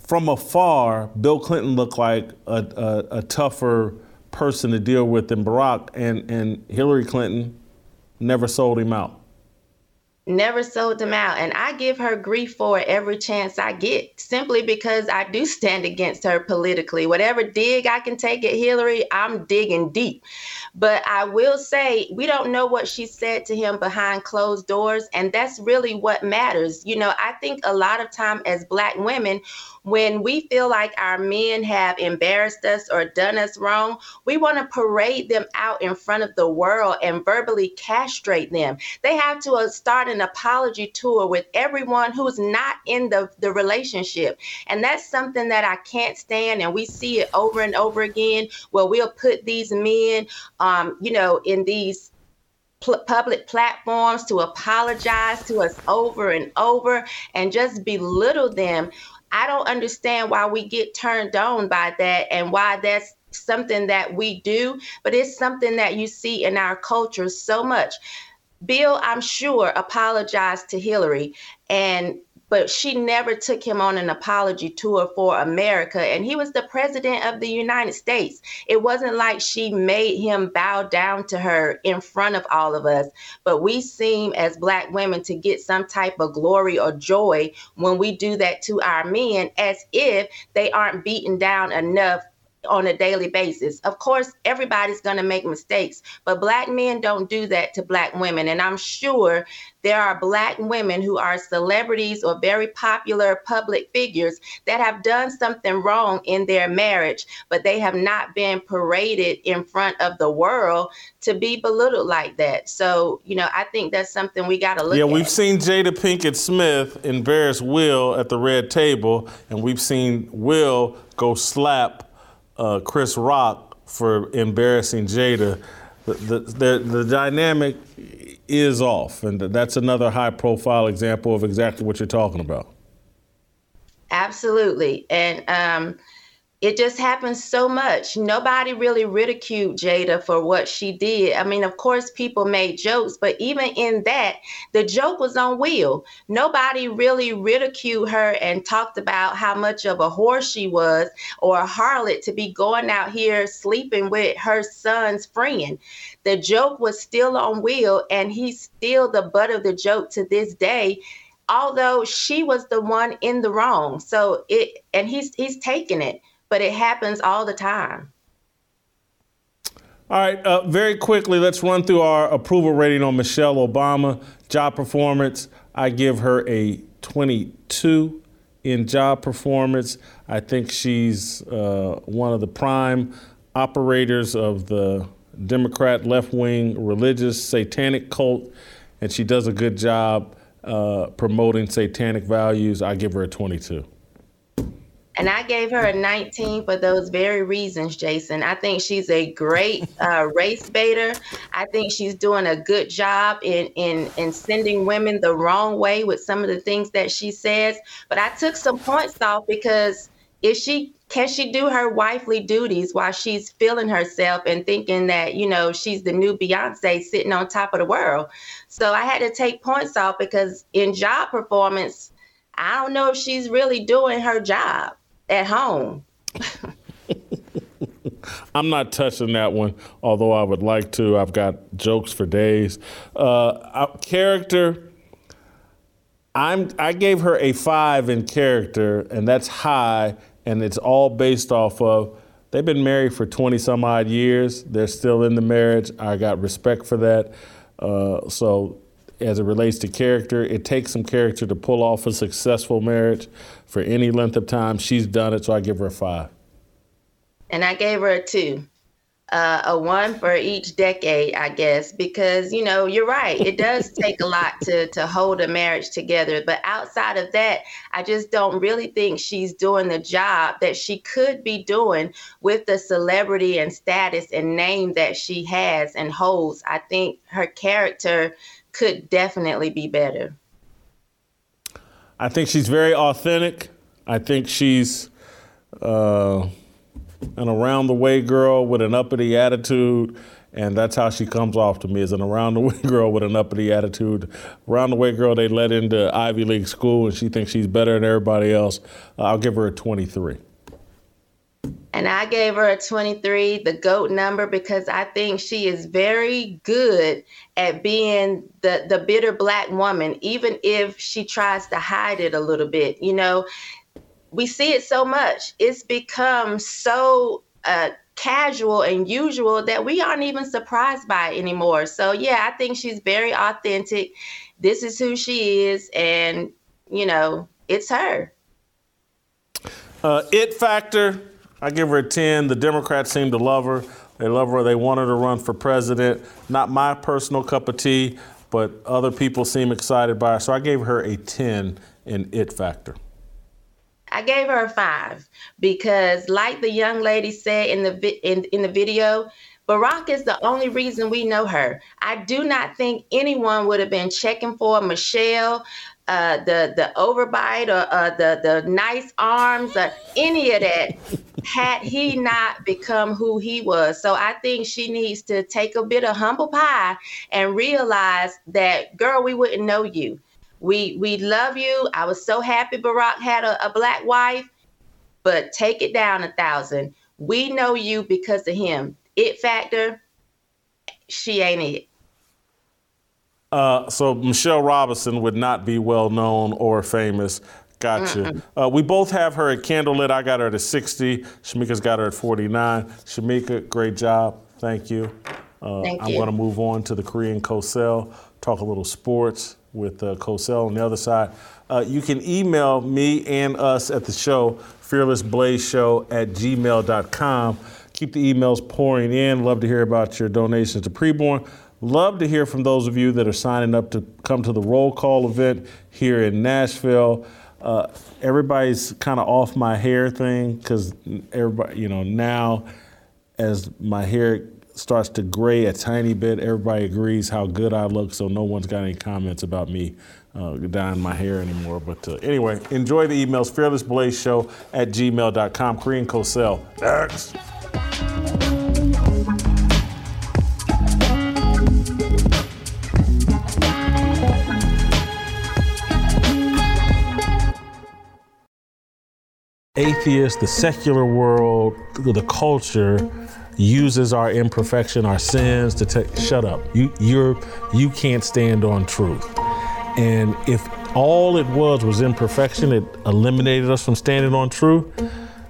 from afar, Bill Clinton looked like a, a, a tougher person to deal with than Barack, and, and Hillary Clinton never sold him out. Never sold them out. And I give her grief for every chance I get, simply because I do stand against her politically. Whatever dig I can take at Hillary, I'm digging deep. But I will say, we don't know what she said to him behind closed doors. And that's really what matters. You know, I think a lot of time as Black women, when we feel like our men have embarrassed us or done us wrong, we want to parade them out in front of the world and verbally castrate them. They have to uh, start an apology tour with everyone who's not in the, the relationship. And that's something that I can't stand. And we see it over and over again where we'll put these men, um, you know, in these public platforms to apologize to us over and over and just belittle them I don't understand why we get turned on by that and why that's something that we do, but it's something that you see in our culture so much. Bill, I'm sure, apologized to Hillary and but she never took him on an apology tour for America. And he was the president of the United States. It wasn't like she made him bow down to her in front of all of us. But we seem as Black women to get some type of glory or joy when we do that to our men as if they aren't beaten down enough on a daily basis. Of course, everybody's going to make mistakes, but black men don't do that to black women. And I'm sure there are black women who are celebrities or very popular public figures that have done something wrong in their marriage, but they have not been paraded in front of the world to be belittled like that. So, you know, I think that's something we got to look yeah, at. we've seen Jada Pinkett Smith embarrass Will at the red table, and we've seen Will go slap uh, Chris Rock for embarrassing Jada. The, the, the, the dynamic is off, and that's another high profile example of exactly what you're talking about. Absolutely. And um, it just happens so much. Nobody really ridiculed Jada for what she did. I mean, of course, people made jokes, but even in that, the joke was on Will. Nobody really ridiculed her and talked about how much of a whore she was or a harlot to be going out here sleeping with her son's friend. The joke was still on Will, and he's still the butt of the joke to this day although she was the one in the wrong so it and he's he's taking it but it happens all the time. All right, uh, very quickly, let's run through our approval rating on Michelle Obama. Job performance, I give her a 22 in job performance. I think she's uh, one of the prime operators of the Democrat left wing religious satanic cult, and she does a good job uh, promoting satanic values. I give her a 22. And I gave her a 19 for those very reasons, Jason. I think she's a great uh, race baiter. I think she's doing a good job in, in, in sending women the wrong way with some of the things that she says. But I took some points off because if she can she do her wifely duties while she's feeling herself and thinking that you know she's the new Beyonce sitting on top of the world. So I had to take points off because in job performance, I don't know if she's really doing her job at home. [LAUGHS] I'm not touching that one, although I would like to. I've got jokes for days. Uh, character, I'm I gave her a five in character, and that's high, and it's all based off of they've been married for 20 some odd years. They're still in the marriage. I got respect for that. Uh, so as it relates to character. It takes some character to pull off a successful marriage for any length of time. She's done it, so I give her a five. And I gave her a two. Uh, a one for each decade, I guess, because you know you're right. It does [LAUGHS] take a lot to to hold a marriage together. But outside of that, I just don't really think she's doing the job that she could be doing with the celebrity and status and name that she has and holds. I think her character could definitely be better. I think she's very authentic. I think she's uh, an around the way girl with an uppity attitude. And that's how she comes off to me as an around the way [LAUGHS] girl with an uppity attitude. Around the way girl they let into Ivy League school and she thinks she's better than everybody else. I'll give her a 23. And I gave her a 23, the GOAT number, because I think she is very good at being the, the bitter black woman, even if she tries to hide it a little bit. You know, we see it so much. It's become so uh, casual and usual that we aren't even surprised by it anymore. So, yeah, I think she's very authentic. This is who she is. And, you know, it's her. Uh, it factor, I give her a 10. The Democrats seem to love her. They love her. They want her to run for president. Not my personal cup of tea, but other people seem excited by her. So I gave her a 10 in it factor. I gave her a five because, like the young lady said in the vi- in, in the video, Barack is the only reason we know her. I do not think anyone would have been checking for Michelle, uh, the the overbite or uh, the the nice arms or any of that had he not become who he was. So I think she needs to take a bit of humble pie and realize that, girl, we wouldn't know you. We we love you. I was so happy Barack had a, a black wife, but take it down a thousand. We know you because of him. It factor, she ain't it. Uh, so Michelle Robinson would not be well known or famous. Gotcha. Uh, we both have her at candlelit. I got her at a 60. Shamika's got her at 49. Shamika, great job. Thank you. Uh, Thank I'm going to move on to the Korean Cosell, talk a little sports with uh, Cosell on the other side. Uh, you can email me and us at the show, fearlessblazeshow at gmail.com. Keep the emails pouring in. Love to hear about your donations to preborn. Love to hear from those of you that are signing up to come to the roll call event here in Nashville. Uh, everybody's kind of off my hair thing because everybody, you know, now as my hair starts to gray a tiny bit, everybody agrees how good I look, so no one's got any comments about me uh, dyeing my hair anymore. But uh, anyway, enjoy the emails. FearlessBlazeShow at gmail.com. Korean Cosell. Next. Atheist, the secular world, the culture uses our imperfection, our sins to take. Shut up. You you're you can't stand on truth. And if all it was was imperfection, it eliminated us from standing on truth.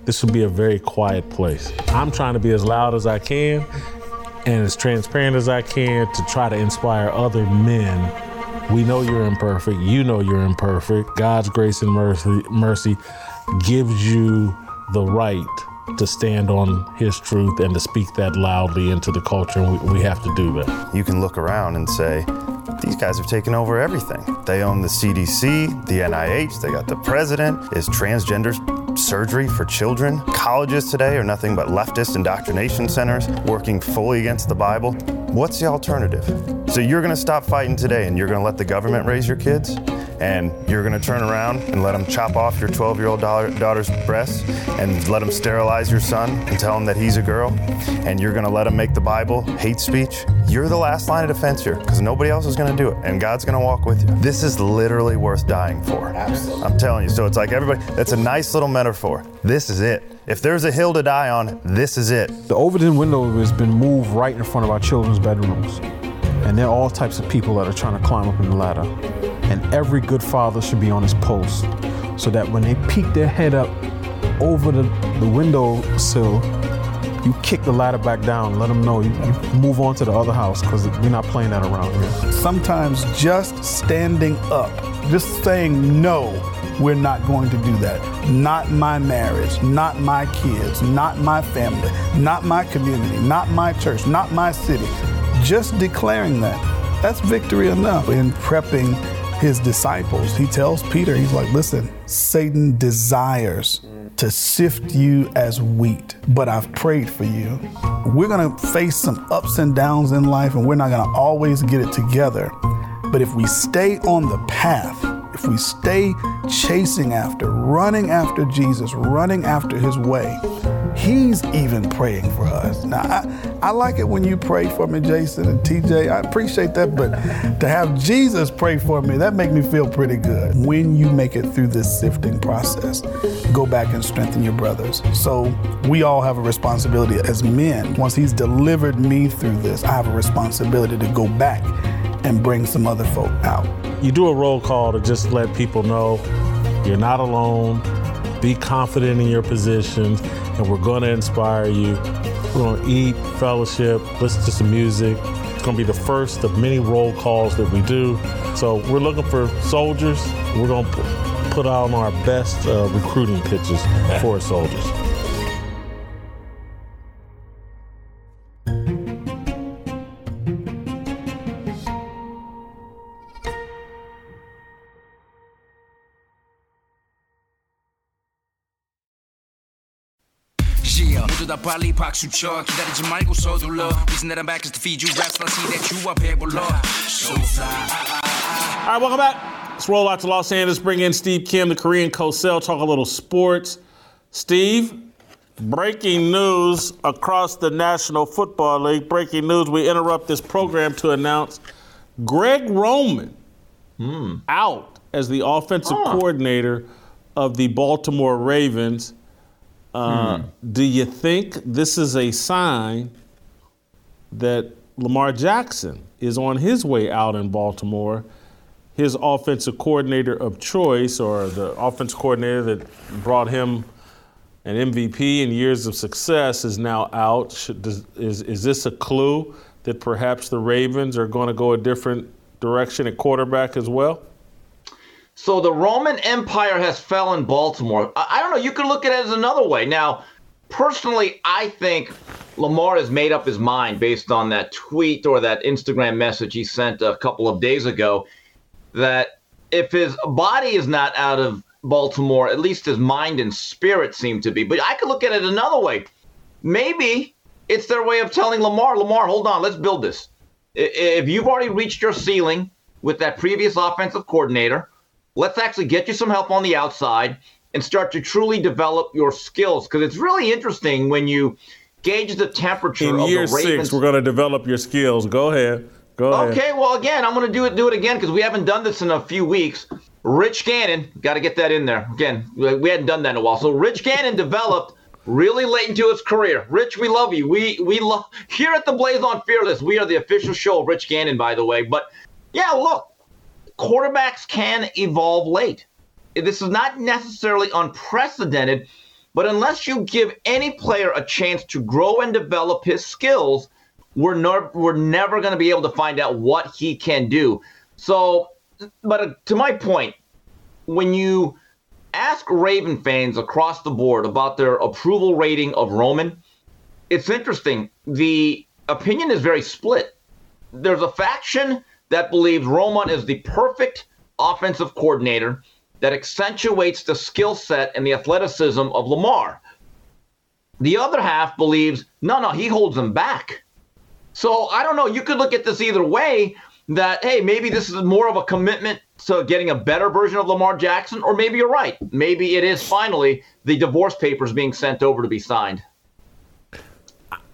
This would be a very quiet place. I'm trying to be as loud as I can and as transparent as I can to try to inspire other men. We know you're imperfect. You know you're imperfect. God's grace and mercy, mercy gives you the right to stand on His truth and to speak that loudly into the culture. And we, we have to do that. You can look around and say, these guys have taken over everything. They own the CDC, the NIH, they got the president. Is transgender surgery for children? Colleges today are nothing but leftist indoctrination centers working fully against the Bible. What's the alternative? So you're going to stop fighting today and you're going to let the government raise your kids? And you're going to turn around and let them chop off your 12 year old daughter's breasts and let them sterilize your son and tell him that he's a girl? And you're going to let them make the Bible hate speech? You're the last line of defense here because nobody else is going to do it. And God's going to walk with you. This is literally worth dying for. Absolutely. I'm telling you. So it's like everybody, that's a nice little metaphor. This is it. If there's a hill to die on, this is it. The Overton window has been moved right in front of our children's bedrooms. And there are all types of people that are trying to climb up in the ladder. And every good father should be on his post so that when they peek their head up over the, the window sill, you kick the ladder back down and let them know you, you move on to the other house because we're not playing that around here. Sometimes just standing up, just saying no, we're not going to do that. Not my marriage, not my kids, not my family, not my community, not my church, not my city. Just declaring that, that's victory enough. In prepping his disciples, he tells Peter, he's like, listen, Satan desires to sift you as wheat, but I've prayed for you. We're gonna face some ups and downs in life, and we're not gonna always get it together. But if we stay on the path, if we stay chasing after, running after Jesus, running after his way, He's even praying for us. Now, I, I like it when you pray for me, Jason and TJ. I appreciate that, but to have Jesus pray for me, that makes me feel pretty good. When you make it through this sifting process, go back and strengthen your brothers. So we all have a responsibility as men. Once He's delivered me through this, I have a responsibility to go back and bring some other folk out. You do a roll call to just let people know you're not alone. Be confident in your positions, and we're going to inspire you. We're going to eat, fellowship, listen to some music. It's going to be the first of many roll calls that we do. So we're looking for soldiers. We're going to put out our best uh, recruiting pitches for soldiers. 빨리 박수 쳐 기다리지 말고 서둘러 reason that I'm back is to feed you raps I see that you are 배불러 so fly alright welcome back let's roll out to Los Angeles bring in Steve Kim the Korean Cosell, talk a little sports Steve Breaking news across the National Football League. Breaking news. We interrupt this program to announce Greg Roman mm. out as the offensive coordinator of the Baltimore Ravens. Uh, Do you think this is a sign that Lamar Jackson is on his way out in Baltimore? His offensive coordinator of choice, or the offensive coordinator that brought him an MVP and years of success, is now out. Should, does, is, is this a clue that perhaps the Ravens are going to go a different direction at quarterback as well? So the Roman Empire has fell in Baltimore. I, I don't know. You could look at it as another way. Now, personally, I think Lamar has made up his mind based on that tweet or that Instagram message he sent a couple of days ago that if his body is not out of Baltimore, at least his mind and spirit seem to be. But I could look at it another way. Maybe it's their way of telling Lamar, Lamar, hold on, let's build this. If you've already reached your ceiling with that previous offensive coordinator, let's actually get you some help on the outside and start to truly develop your skills. Because it's really interesting when you gauge the temperature In of year the Ravens. six, we're going to develop your skills. Go ahead. Go ahead. Okay, well, again, I'm going to do it do it again because we haven't done this in a few weeks. Rich Gannon, got to get that in there. Again, we we hadn't done that in a while. So Rich Gannon developed really late into his career. Rich, we love you. We we love here at the Blaze on Fearless. We are the official show of Rich Gannon, by the way. But yeah, look, quarterbacks can evolve late. This is not necessarily unprecedented, but unless you give any player a chance to grow and develop his skills, we're we're never going to be able to find out what he can do. So, but uh, to my point, when you ask Raven fans across the board about their approval rating of Roman, it's interesting. The opinion is very split. There's a faction that believes Roman is the perfect offensive coordinator that accentuates the skill set and the athleticism of Lamar. The other half believes, no, no, he holds them back. So I don't know. You could look at this either way that, hey, maybe this is more of a commitment to getting a better version of Lamar Jackson, or maybe you're right. Maybe it is finally the divorce papers being sent over to be signed.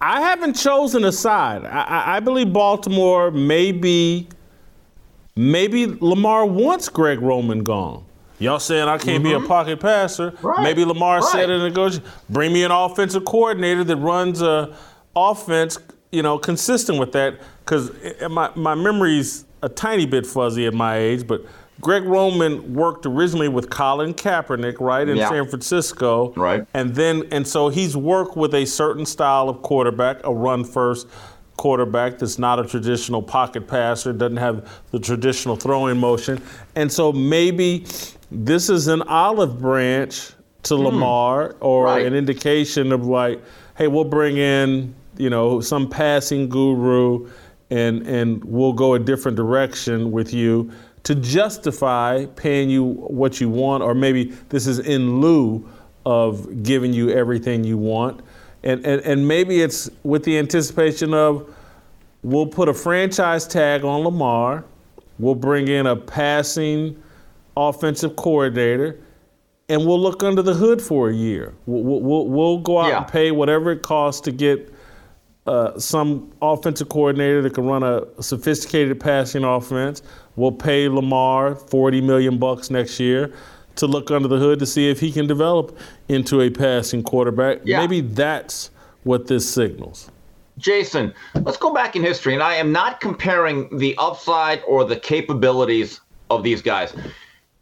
I haven't chosen a side. I, I, believe Baltimore maybe, maybe Lamar wants Greg Roman gone. Y'all saying I can't be a Mhm. pocket passer. Right, Maybe Lamar said right. in the negotiation, bring me an offensive coordinator that runs a offense, you know, consistent with that. Because my, my memory's a tiny bit fuzzy at my age, but Greg Roman worked originally with Colin Kaepernick, right, in Yeah. San Francisco. Right. And then, and so he's worked with a certain style of quarterback, a run first quarterback that's not a traditional pocket passer, doesn't have the traditional throwing motion. And so maybe this is an olive branch to hmm. Lamar or Right. an indication of like, hey, we'll bring in, you know, some passing guru and and we'll go a different direction with you to justify paying you what you want, or maybe this is in lieu of giving you everything you want. And, and, and maybe it's with the anticipation of we'll put a franchise tag on Lamar, we'll bring in a passing offensive coordinator, and we'll look under the hood for a year. We'll, we'll, we'll go out and pay whatever it costs to get uh, some offensive coordinator that can run a sophisticated passing offense. We'll pay Lamar 40 million bucks next year to look under the hood to see if he can develop into a passing quarterback. Maybe that's what this signals. Jason, let's go back in history, and I am not comparing the upside or the capabilities of these guys.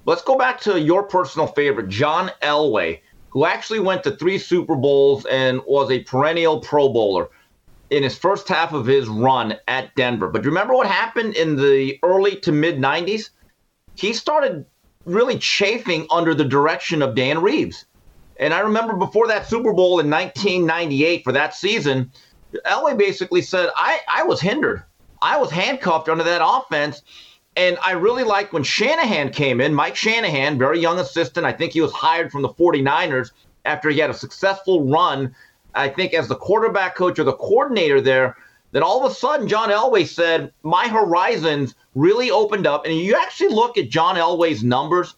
Let's go back to your personal favorite, John Elway, who actually went to three Super Bowls and was a perennial Pro Bowler in his first half of his run at Denver. But remember what happened in the early to mid 90s? He started really chafing under the direction of Dan Reeves. And I remember before that Super Bowl in 1998 for that season, Elway basically said, I, I was hindered. I was handcuffed under that offense. And I really like when Shanahan came in, Mike Shanahan, very young assistant. I think he was hired from the 49ers after he had a successful run, I think, as the quarterback coach or the coordinator there. Then all of a sudden, John Elway said, My horizons really opened up. And you actually look at John Elway's numbers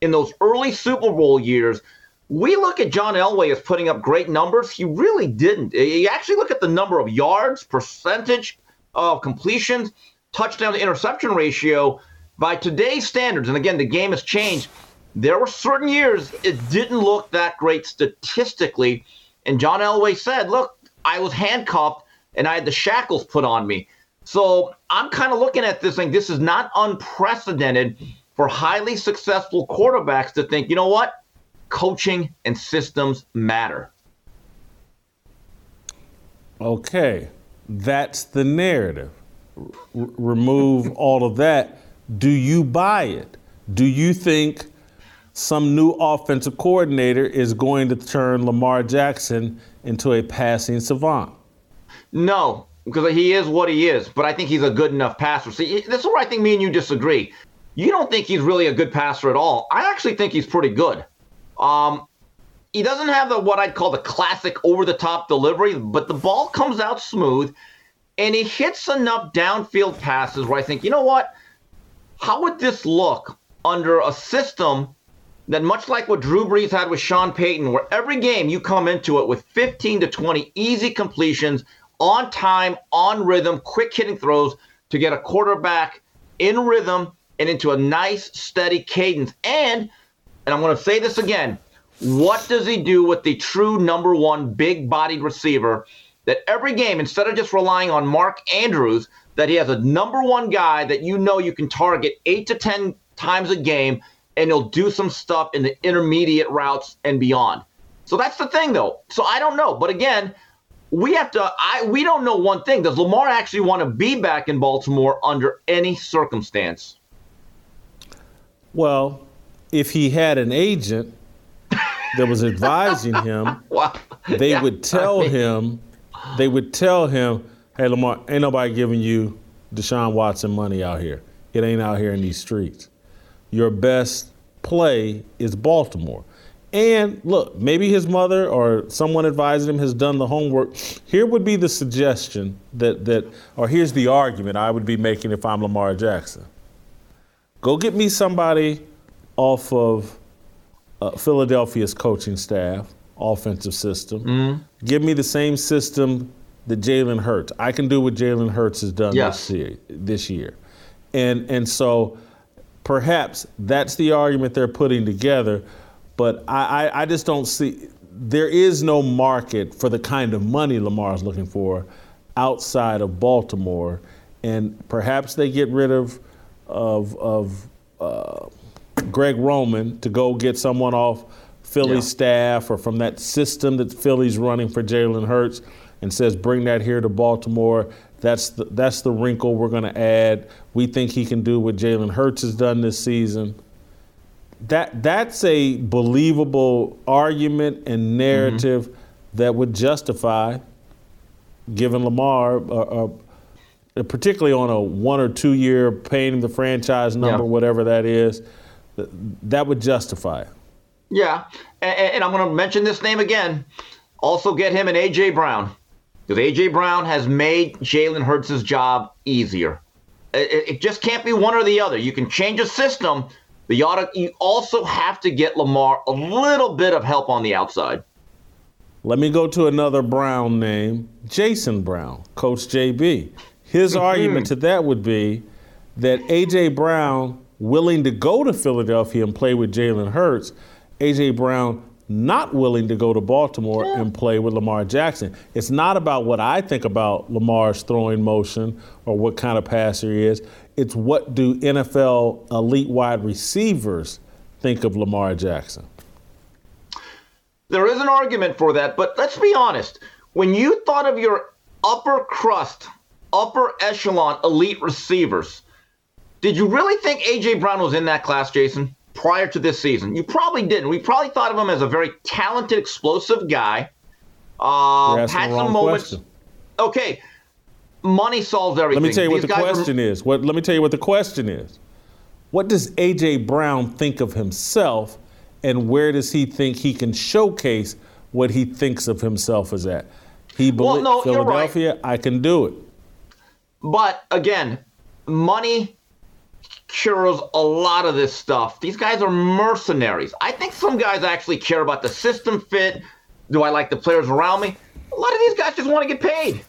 in those early Super Bowl years. We look at John Elway as putting up great numbers. He really didn't. You actually look at the number of yards, percentage of completions, touchdown to interception ratio by today's standards. And again, the game has changed. There were certain years it didn't look that great statistically. And John Elway said, Look, I was handcuffed and I had the shackles put on me. So I'm kind of looking at this thing. This is not unprecedented for highly successful quarterbacks to think, you know what? Coaching and systems matter. Okay, that's the narrative. R- remove [LAUGHS] all of that. Do you buy it? Do you think some new offensive coordinator is going to turn Lamar Jackson into a passing savant? No, because he is what he is, but I think he's a good enough passer. See, this is where I think me and you disagree. You don't think he's really a good passer at all. I actually think he's pretty good. Um, he doesn't have the what I'd call the classic over-the-top delivery, but the ball comes out smooth, and he hits enough downfield passes where I think, you know what? How would this look under a system that, much like what Drew Brees had with Sean Payton, where every game you come into it with 15 to 20 easy completions, on time, on rhythm, quick hitting throws to get a quarterback in rhythm and into a nice, steady cadence. And, and I'm going to say this again, what does he do with the true number one big bodied receiver that every game, instead of just relying on Mark Andrews, that he has a number one guy that you know you can target eight to 10 times a game and he'll do some stuff in the intermediate routes and beyond. So that's the thing, though. So I don't know. But again, we have to I we don't know one thing. Does Lamar actually want to be back in Baltimore under any circumstance? Well, if he had an agent that was advising him, [LAUGHS] they Yeah, would tell I mean- him, they would tell him, hey Lamar, ain't nobody giving you Deshaun Watson money out here. It ain't out here in these streets. Your best play is Baltimore. And look, maybe his mother or someone advising him has done the homework. Here would be the suggestion that that, or here's the argument I would be making if I'm Lamar Jackson. Go get me somebody off of uh, Philadelphia's coaching staff, offensive system. Give me the same system that Jalen Hurts. I can do what Jalen Hurts has done Yes. this year. This year, and and so perhaps that's the argument they're putting together. But I, I, I just don't see there is no market for the kind of money Lamar's looking for outside of Baltimore, and perhaps they get rid of of of uh, Greg Roman to go get someone off Philly Yeah. staff or from that system that Philly's running for Jalen Hurts, and says bring that here to Baltimore. That's the that's the wrinkle we're going to add. We think he can do what Jalen Hurts has done this season. That that's a believable argument and narrative that would justify giving Lamar, uh, uh, particularly on a one or two year paying him the franchise number, Yeah. whatever that is, that would justify it. Yeah, and, and I'm going to mention this name again. Also, get him an AJ Brown because AJ Brown has made Jalen Hurts' job easier. It, it- it just can't be one or the other. You can change a system. But you, ought to, you also have to get Lamar a little bit of help on the outside. Let me go to another Brown name, Jason Brown, Coach JB. His [LAUGHS] argument to that would be that AJ Brown willing to go to Philadelphia and play with Jalen Hurts, AJ Brown not willing to go to Baltimore and play with Lamar Jackson. It's not about what I think about Lamar's throwing motion or what kind of passer he is. It's what do NFL elite wide receivers think of Lamar Jackson? There is an argument for that, but let's be honest. When you thought of your upper crust, upper echelon elite receivers, did you really think AJ Brown was in that class, Jason, prior to this season? You probably didn't. We probably thought of him as a very talented, explosive guy. Uh, had some moments. question. Okay, money solves everything. Let me tell you what the guys are- question is. What, let me tell you what the question is. What does AJ Brown think of himself, and where does he think he can showcase what he thinks of himself as at? He Well, believes no, you're right. Philadelphia. I can do it. But again, money cures a lot of this stuff. These guys are mercenaries. I think some guys actually care about the system fit. Do I like the players around me? A lot of these guys just want to get paid.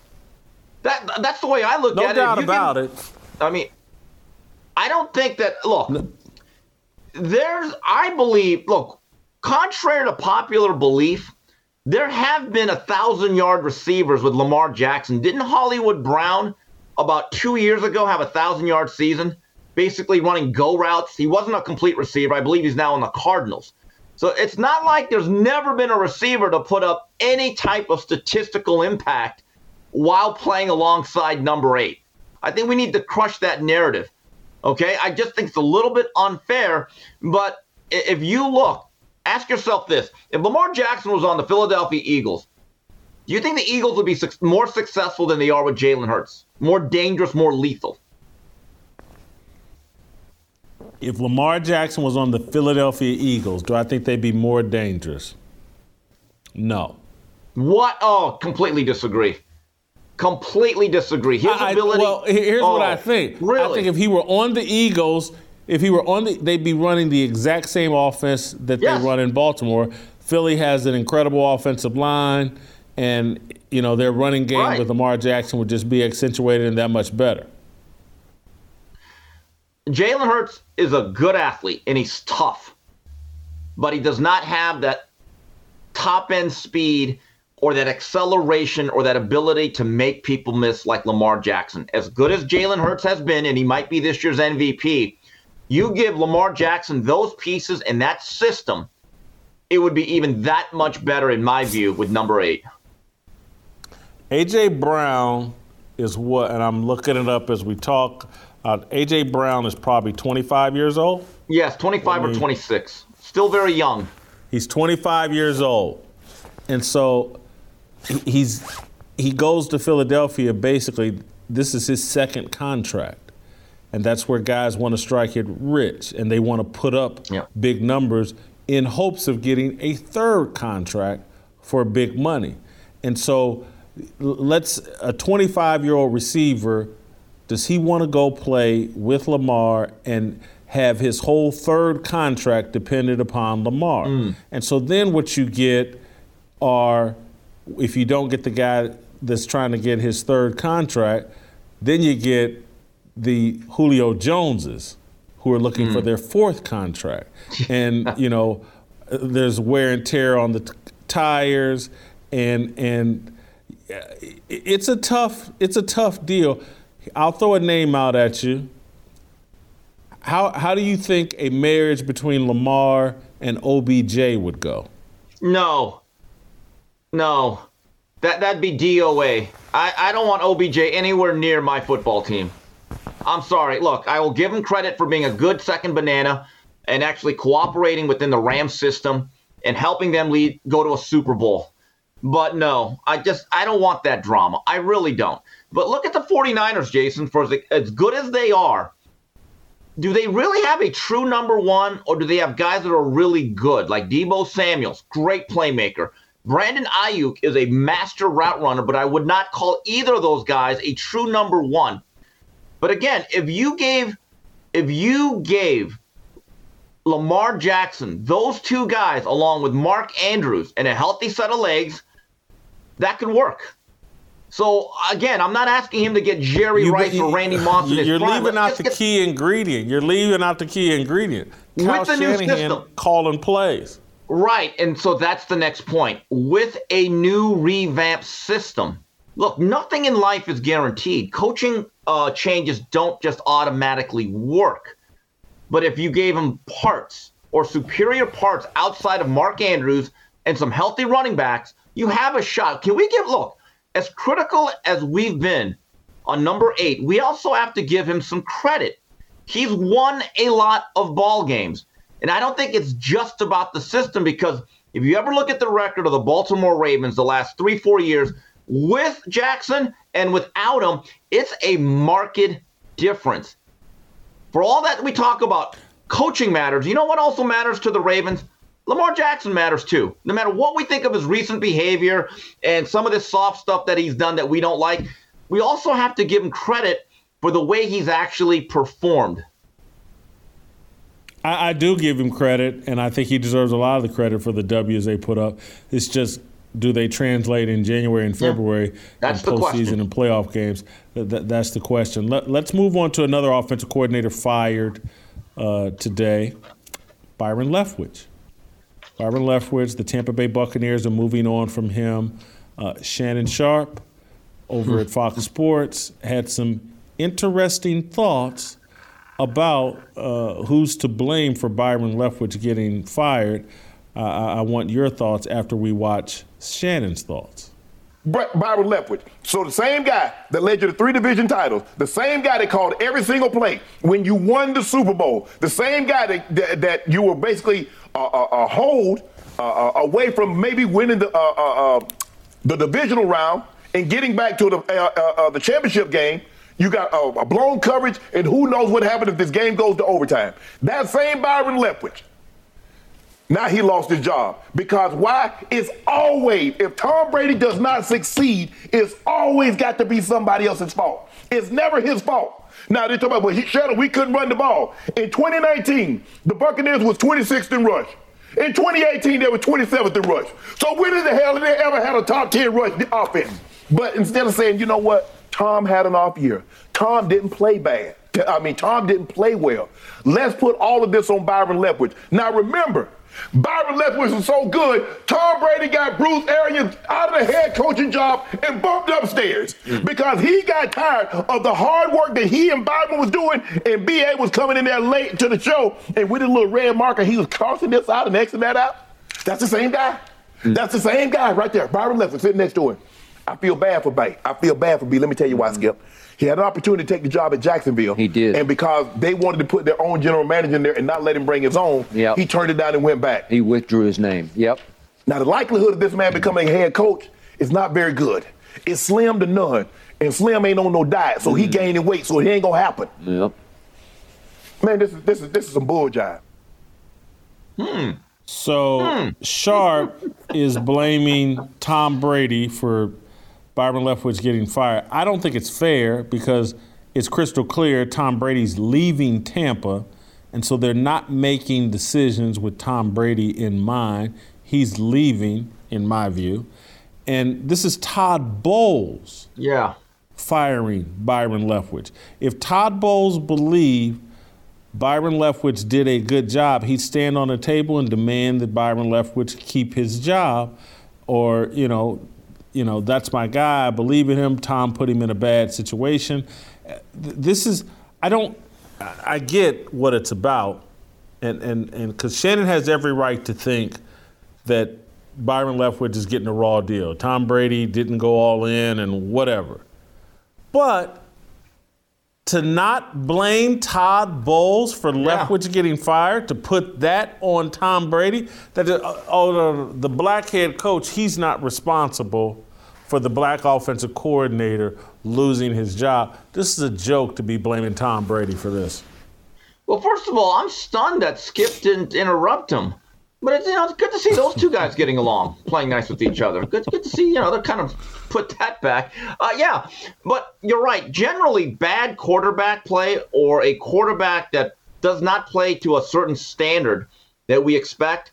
That that's the way I look No at it. If you about give- it. I mean, I don't think that. Look, there's. I believe. Look, contrary to popular belief, there have been a thousand yard receivers with Lamar Jackson. Didn't Hollywood Brown about two years ago have a thousand yard season? Basically running go routes. He wasn't a complete receiver. I believe he's now in the Cardinals. So it's not like there's never been a receiver to put up any type of statistical impact while playing alongside number eight. I think we need to crush that narrative. Okay, I just think it's a little bit unfair. But if you look, ask yourself this: If Lamar Jackson was on the Philadelphia Eagles, do you think the Eagles would be more successful than they are with Jalen Hurts? More dangerous, more lethal? If Lamar Jackson was on the Philadelphia Eagles, do I think they'd be more dangerous? No. What? Oh, completely disagree. Completely disagree. His I- ability. well, he- here's what I Oh, think. I think if he were on the Eagles, if he were on the, they'd be running the exact same offense that Yes. they run in Baltimore. Philly has an incredible offensive line, and you know their running game Right. with Lamar Jackson would just be accentuated and that much better. Jalen Hurts is a good athlete and he's tough, but he does not have that top end speed or that acceleration or that ability to make people miss like Lamar Jackson. As good as Jalen Hurts has been, and he might be this year's MVP, you give Lamar Jackson those pieces and that system, it would be even that much better, in my view, with number eight. AJ Brown is what, and I'm looking it up as we talk. Uh, AJ Brown is probably 25 years old. Yes, 25 or 26. Still very young. He's 25 years old, and so he's he goes to Philadelphia. Basically, this is his second contract, and that's where guys want to strike it rich, and they want to put up big numbers in hopes of getting a third contract for big money. And so, let's a 25 year old receiver. Does he want to go play with Lamar and have his whole third contract dependent upon Lamar? Mm. And so then what you get are, if you don't get the guy that's trying to get his third contract, then you get the Julio Joneses who are looking for hmm. their fourth contract. [LAUGHS] And, you know, there's wear and tear on the t- tires and and it's a tough it's a tough deal. I'll throw a name out at you. How how do you think a marriage between Lamar and OBJ would go? No. No. That that'd be DOA. I, I don't want OBJ anywhere near my football team. I'm sorry. Look, I will give him credit for being a good second banana and actually cooperating within the Rams system and helping them lead go to a Super Bowl. But no, I just I don't want that drama. I really don't. But look at the 49ers, Jason, for as, as good as they are. Do they really have a true number one, or do they have guys that are really good, like Deebo Samuels, great playmaker? Brandon Aiyuk is a master route runner, but I would not call either of those guys a true number one. But again, if you gave, if you gave Lamar Jackson, those two guys, along with Mark Andrews and a healthy set of legs, that could work. So again, I'm not asking him to get Jerry You- Rice or Randy Moss his You're prime. leaving Let's out the get- key ingredient. You're leaving out the key ingredient. Kyle With the new Shanahan system. calling plays. Right, and so that's the next point. With a new revamped system, look, nothing in life is guaranteed. Coaching uh, changes don't just automatically work. But if you gave him parts or superior parts outside of Mark Andrews and some healthy running backs, you have a shot. Can we give, look, as critical as we've been on number eight, we also have to give him some credit. He's won a lot of ball games. And I don't think it's just about the system because if you ever look at the record of the Baltimore Ravens the last three, four years with Jackson and without him, it's a marked difference. For all that we talk about, coaching matters. You know what also matters to the Ravens? Lamar Jackson matters too. No matter what we think of his recent behavior and some of this soft stuff that he's done that we don't like, we also have to give him credit for the way he's actually performed. I, I do give him credit, and I think he deserves a lot of the credit for the W's they put up. It's just, do they translate in January and February That's in the postseason question. and playoff games? That, that- that's the question. Let, let's move on to another offensive coordinator fired uh, today, Byron Leftwich. Byron Leftwich, the Tampa Bay Buccaneers are moving on from him. Uh, Shannon Sharpe over at Fox Sports had some interesting thoughts about uh, who's to blame for Byron Leftwich getting fired. Uh, I, want your thoughts after we watch Shannon's thoughts. Byron Leftwich. So the same guy that led you to three division titles, the same guy that called every single play when you won the Super Bowl, the same guy that that, that you were basically a uh, uh, hold uh, uh, away from maybe winning the uh, uh, uh, the divisional round and getting back to the the championship game. You got uh, a blown coverage, and who knows what happened if this game goes to overtime. That same Byron Leftwich now he lost his job. Because why? It's always, if Tom Brady does not succeed, it's always got to be somebody else's fault. It's never his fault. Now they talk about, well, he, Shannon, we couldn't run the ball. In 2019, the Buccaneers was 26th in rush. In 2018, they were 27th in rush. So when in the hell did they ever had a top 10 rush offense? But instead of saying, you know what, Tom had an off year. Tom didn't play bad. I mean, Tom didn't play well. Let's put all of this on Byron Leftwich. Now remember, Byron Leftwich was so good, Tom Brady got Bruce Arians out of the head coaching job and bumped upstairs mm. because he got tired of the hard work that he and Byron was doing, and BA was coming in there late to the show, and with a little red marker, he was crossing this out and Xing that out. That's the same guy. Mm. That's the same guy right there, Byron Leftwich sitting next to him. I feel bad for Bay. I feel bad for B. Let me tell you why, Skip. He had an opportunity to take the job at Jacksonville. He did. And because they wanted to put their own general manager in there and not let him bring his own, Yep. he turned it down and went back. He withdrew his name. Yep. Now, the likelihood of this man becoming a head coach is not very good. It's slim to none. And Slim ain't on no diet, so he gaining weight, so it ain't gonna happen. Yep. Man, this is this is this is some bull jive. Hmm. So Sharpe is blaming Tom Brady for Byron Leftwich getting fired. I don't think it's fair because it's crystal clear Tom Brady's leaving Tampa, and so they're not making decisions with Tom Brady in mind. He's leaving, in my view. And this is Todd Bowles Yeah. firing Byron Leftwich. If Todd Bowles believed Byron Leftwich did a good job, he'd stand on the table and demand that Byron Leftwich keep his job, or you know, you know that's my guy. I believe in him. Tom put him in a bad situation. This is I don't I get what it's about, and and and because Shannon has every right to think that Byron Leftwich is getting a raw deal. Tom Brady didn't go all in and whatever. But to not blame Todd Bowles for Leftwich getting fired, to put that on Tom Brady, that uh, oh, the, the black head coach, he's not responsible for the black offensive coordinator losing his job. This is a joke to be blaming Tom Brady for this. Well, first of all, I'm stunned that Skip didn't interrupt him. But it's, you know, it's good to see those two guys getting along, playing nice with each other. Good, good to see, you know, they're kind of put that back. Uh, yeah, but you're right. Generally, bad quarterback play or a quarterback that does not play to a certain standard that we expect,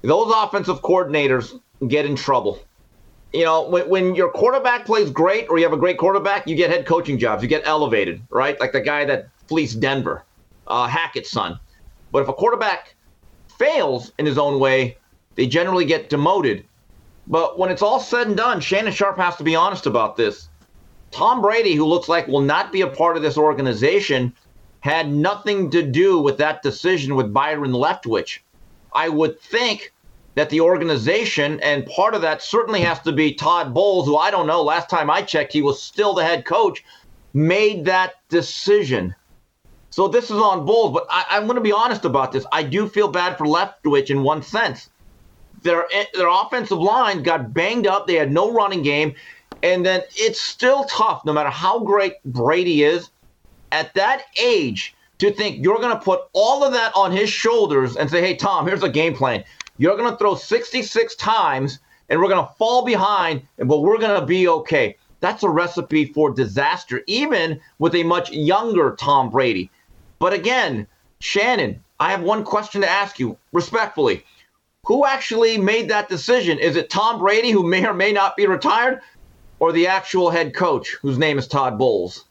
those offensive coordinators get in trouble. You know, when, when your quarterback plays great or you have a great quarterback, you get head coaching jobs. You get elevated, right? Like the guy that fleeced Denver, uh, Hackett's son. But if a quarterback fails in his own way, they generally get demoted. But when it's all said and done, Shannon Sharpe has to be honest about this. Tom Brady, who looks like will not be a part of this organization, had nothing to do with that decision with Byron Leftwich. I would think that the organization, and part of that certainly has to be Todd Bowles, who I don't know, last time I checked, he was still the head coach, made that decision. So this is on Bowles, but I, I'm going to be honest about this. I do feel bad for Leftwich in one sense. Their eh, their offensive line got banged up. They had no running game, and then it's still tough, no matter how great Brady is. At that age, to think you're going to put all of that on his shoulders and say, "Hey, Tom, here's a game plan. You're going to throw 66 times, and we're going to fall behind, but we're going to be okay." That's a recipe for disaster, even with a much younger Tom Brady. But again, Shannon, I have one question to ask you respectfully. Who actually made that decision? Is it Tom Brady, who may or may not be retired, or the actual head coach, whose name is Todd Bowles?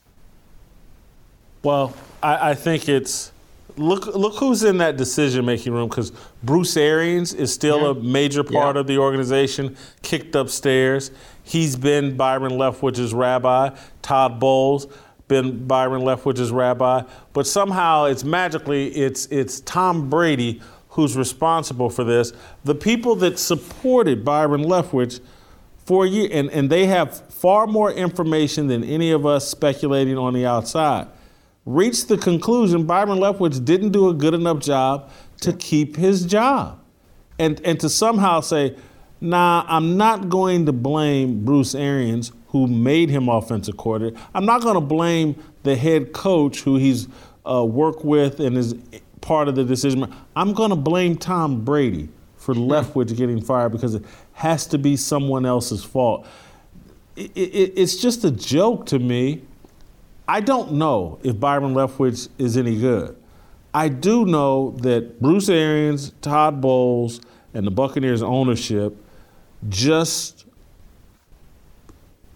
Well, I, I think it's look look who's in that decision making room because Bruce Arians is still a major part Yeah. of the organization, kicked upstairs. He's been Byron Leftwich's rabbi. Todd Bowles been Byron Leftwich's rabbi. But somehow it's magically it's it's Tom Brady who's responsible for this. The people that supported Byron Leftwich for a year, and, and they have far more information than any of us speculating on the outside, reached the conclusion Byron Leftwich didn't do a good enough job to keep his job. And, and to somehow say, nah, I'm not going to blame Bruce Arians, who made him offensive coordinator. I'm not going to blame the head coach, who he's uh, worked with and is part of the decision. I'm going to blame Tom Brady for Leftwich getting fired because it has to be someone else's fault. It, it, it's just a joke to me. I don't know if Byron Leftwich is any good. I do know that Bruce Arians, Todd Bowles, and the Buccaneers ownership just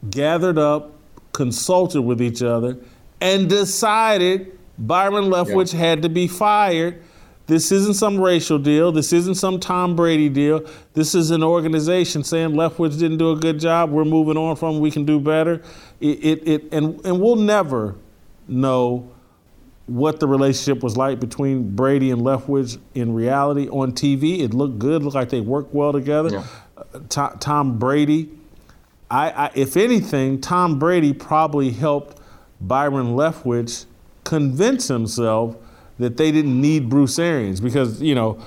gathered up, consulted with each other, and decided Byron Leftwich had to be fired. This isn't some racial deal. This isn't some Tom Brady deal. This is an organization saying Leftwich didn't do a good job. We're moving on from. him. We can do better. It, it, it and and we'll never know what the relationship was like between Brady and Leftwich in reality on TV. It looked good. Looked like they worked well together. Uh, To- Tom Brady. I, I, if anything, Tom Brady probably helped Byron Leftwich convince himself that they didn't need Bruce Arians because you know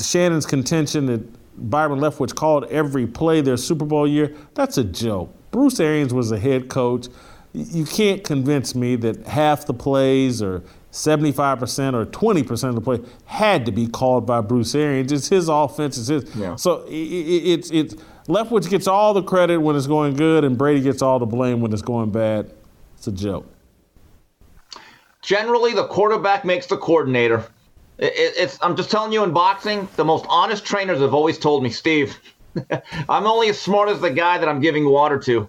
Shannon's contention that Byron Leftwich called every play their Super Bowl year. That's a joke. Bruce Arians was a head coach. You can't convince me that half the plays or 75% or 20% of the play had to be called by Bruce Arians. It's his offense. It's his. So i- i- it's it's Leftwich gets all the credit when it's going good, and Brady gets all the blame when it's going bad. It's a joke. Generally, the quarterback makes the coordinator. It, it- it's, I'm just telling you in boxing, the most honest trainers have always told me, Steve, [LAUGHS] I'm only as smart as the guy that I'm giving water to.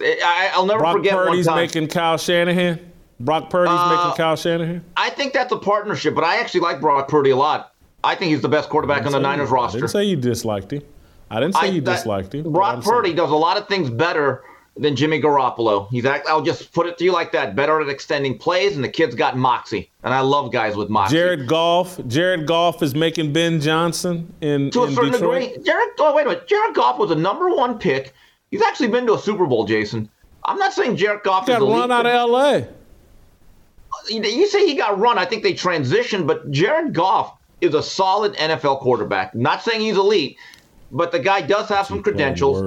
I, I'll never Brock forget Purdy's one time. making Kyle Shanahan. Brock Purdy's Uh, making Kyle Shanahan. I think that's a partnership, but I actually like Brock Purdy a lot. I think he's the best quarterback on the Say you- Niners I roster. didn't say you disliked him. I didn't say I- you that- disliked him. Brock saying- Purdy does a lot of things better than Jimmy Garoppolo. He's act, I'll just put it to you like that. Better at extending plays, and the kid's got moxie. And I love guys with moxie. Jared Goff. Jared Goff is making Ben Johnson in, to a in certain Detroit. degree. Jared, oh wait a minute. Jared Goff was a number one pick. He's actually been to a Super Bowl, Jason. I'm not saying Jared Goff He got run out of L.A. You say he got run. I think they transitioned, but Jared Goff is a solid NFL quarterback. Not saying he's elite, but the guy does have some credentials.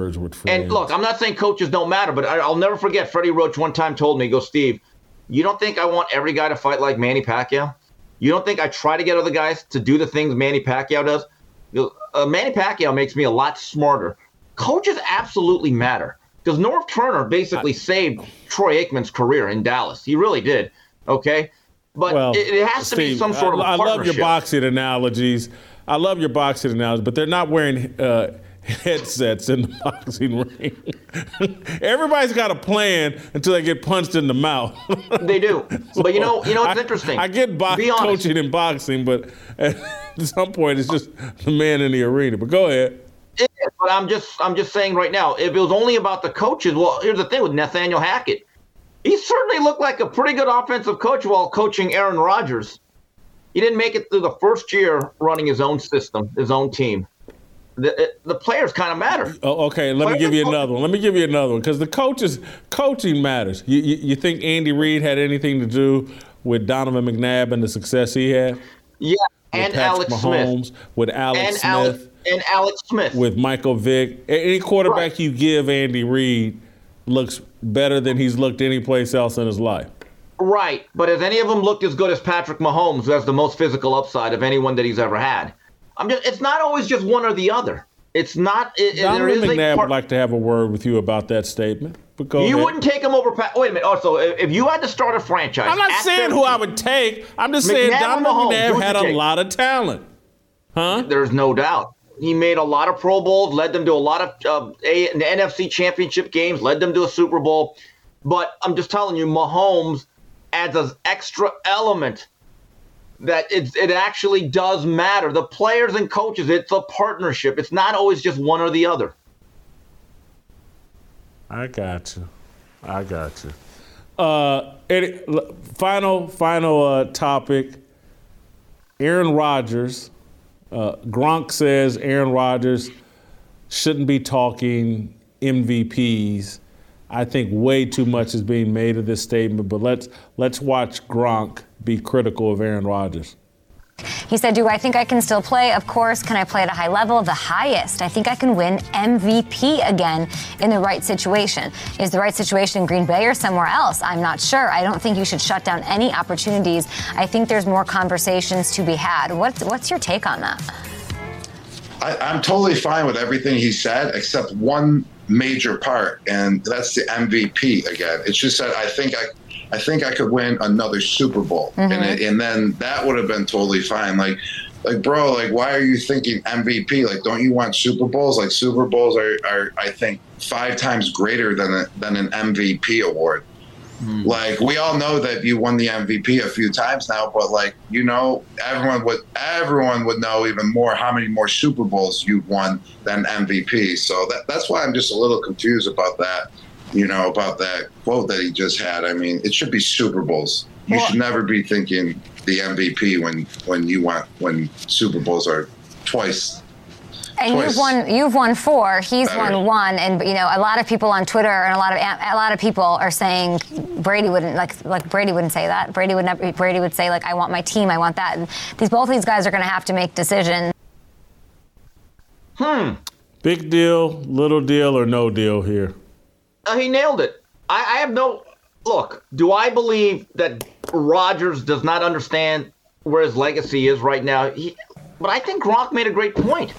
And look, I'm not saying coaches don't matter, but I, I'll never forget Freddie Roach one time told me, "Go, Steve, you don't think I want every guy to fight like Manny Pacquiao? You don't think I try to get other guys to do the things Manny Pacquiao does? Uh, Manny Pacquiao makes me a lot smarter. Coaches absolutely matter because Norv Turner basically saved Troy Aikman's career in Dallas. He really did. Okay, But well, it, it has to be some sort of I, I love your boxing analogies. I love your boxing analogies, but they're not wearing uh, headsets in the [LAUGHS] boxing ring. [LAUGHS] Everybody's got a plan until they get punched in the mouth. [LAUGHS] They do. But you know, you know, it's I- interesting. I get bo- coaching in boxing, but at some point it's just the man in the arena. But go ahead. Is, but I'm just I'm just saying right now, if it was only about the coaches, well, here's the thing with Nathaniel Hackett. He certainly looked like a pretty good offensive coach while coaching Aaron Rodgers. He didn't make it through the first year running his own system, his own team. The, the players kind of matter. Oh, okay, let me give you another one. Let me give you another one because the coaches coaching matters. You, you, you think Andy Reid had anything to do with Donovan McNabb and the success he had? Yeah, With and Patrick Alex Mahomes, Smith. with Alex and Smith, Alex and Alex Smith. with Michael Vick. Any quarterback you give Andy Reid looks better than he's looked any place else in his life. Right, but has any of them looked as good as Patrick Mahomes, who has the most physical upside of anyone that he's ever had? I'm just. It's not always just one or the other. It's not. It, Donovan McNabb part- would like to have a word with you about that statement. But go you ahead. wouldn't take him over. Pa- Wait a minute. Also, if you had to start a franchise, I'm not saying who I would take. I'm just saying McNabb or Donovan Mahomes, McNabb had a take? lot of talent. Huh? There's no doubt. He made a lot of Pro Bowls, led them to a lot of uh, a, NFC Championship games, led them to a Super Bowl. But I'm just telling you, Mahomes adds an extra element that it, it actually does matter. The players and coaches, it's a partnership. It's not always just one or the other. I got you. I got you. Uh, Eddie, final, final uh, topic. Aaron Rodgers. Uh, Gronk says Aaron Rodgers shouldn't be talking MVPs. I think way too much is being made of this statement, but let's let's watch Gronk be critical of Aaron Rodgers. He said, Do I think I can still play? Of course. Can I play at a high level? The highest. I think I can win MVP again in the right situation. Is the right situation in Green Bay or somewhere else? I'm not sure. I don't think you should shut down any opportunities. I think there's more conversations to be had. What's, what's your take on that? I, I'm totally fine with everything he said, except one major part, and that's the MVP again. It's just that I think I, I think I could win another Super Bowl, and mm-hmm. it, and then that would have been totally fine. Like, like bro, like why are you thinking MVP? Like, don't you want Super Bowls? Like Super Bowls are, are I think five times greater than a, than an MVP award. Hmm. Like we all know that you won the MVP a few times now, but like you know, everyone would everyone would know even more how many more Super Bowls you've won than MVP. So that that's why I'm just a little confused about that. You know, about that quote that he just had. I mean, it should be Super Bowls. You should never be thinking the MVP when when you want when Super Bowls are twice And Twice. you've won. You've won four. He's Better. won one. And you know, a lot of people on Twitter and a lot of a lot of people are saying Brady wouldn't like like Brady wouldn't say that. Brady would never. Brady would say like, I want my team. I want that. And these both these guys are going to have to make decisions. Hmm. Big deal, little deal, or no deal here? Uh, he nailed it. I, I have no look. Do I believe that Rodgers does not understand where his legacy is right now? He, but I think Gronk made a great point.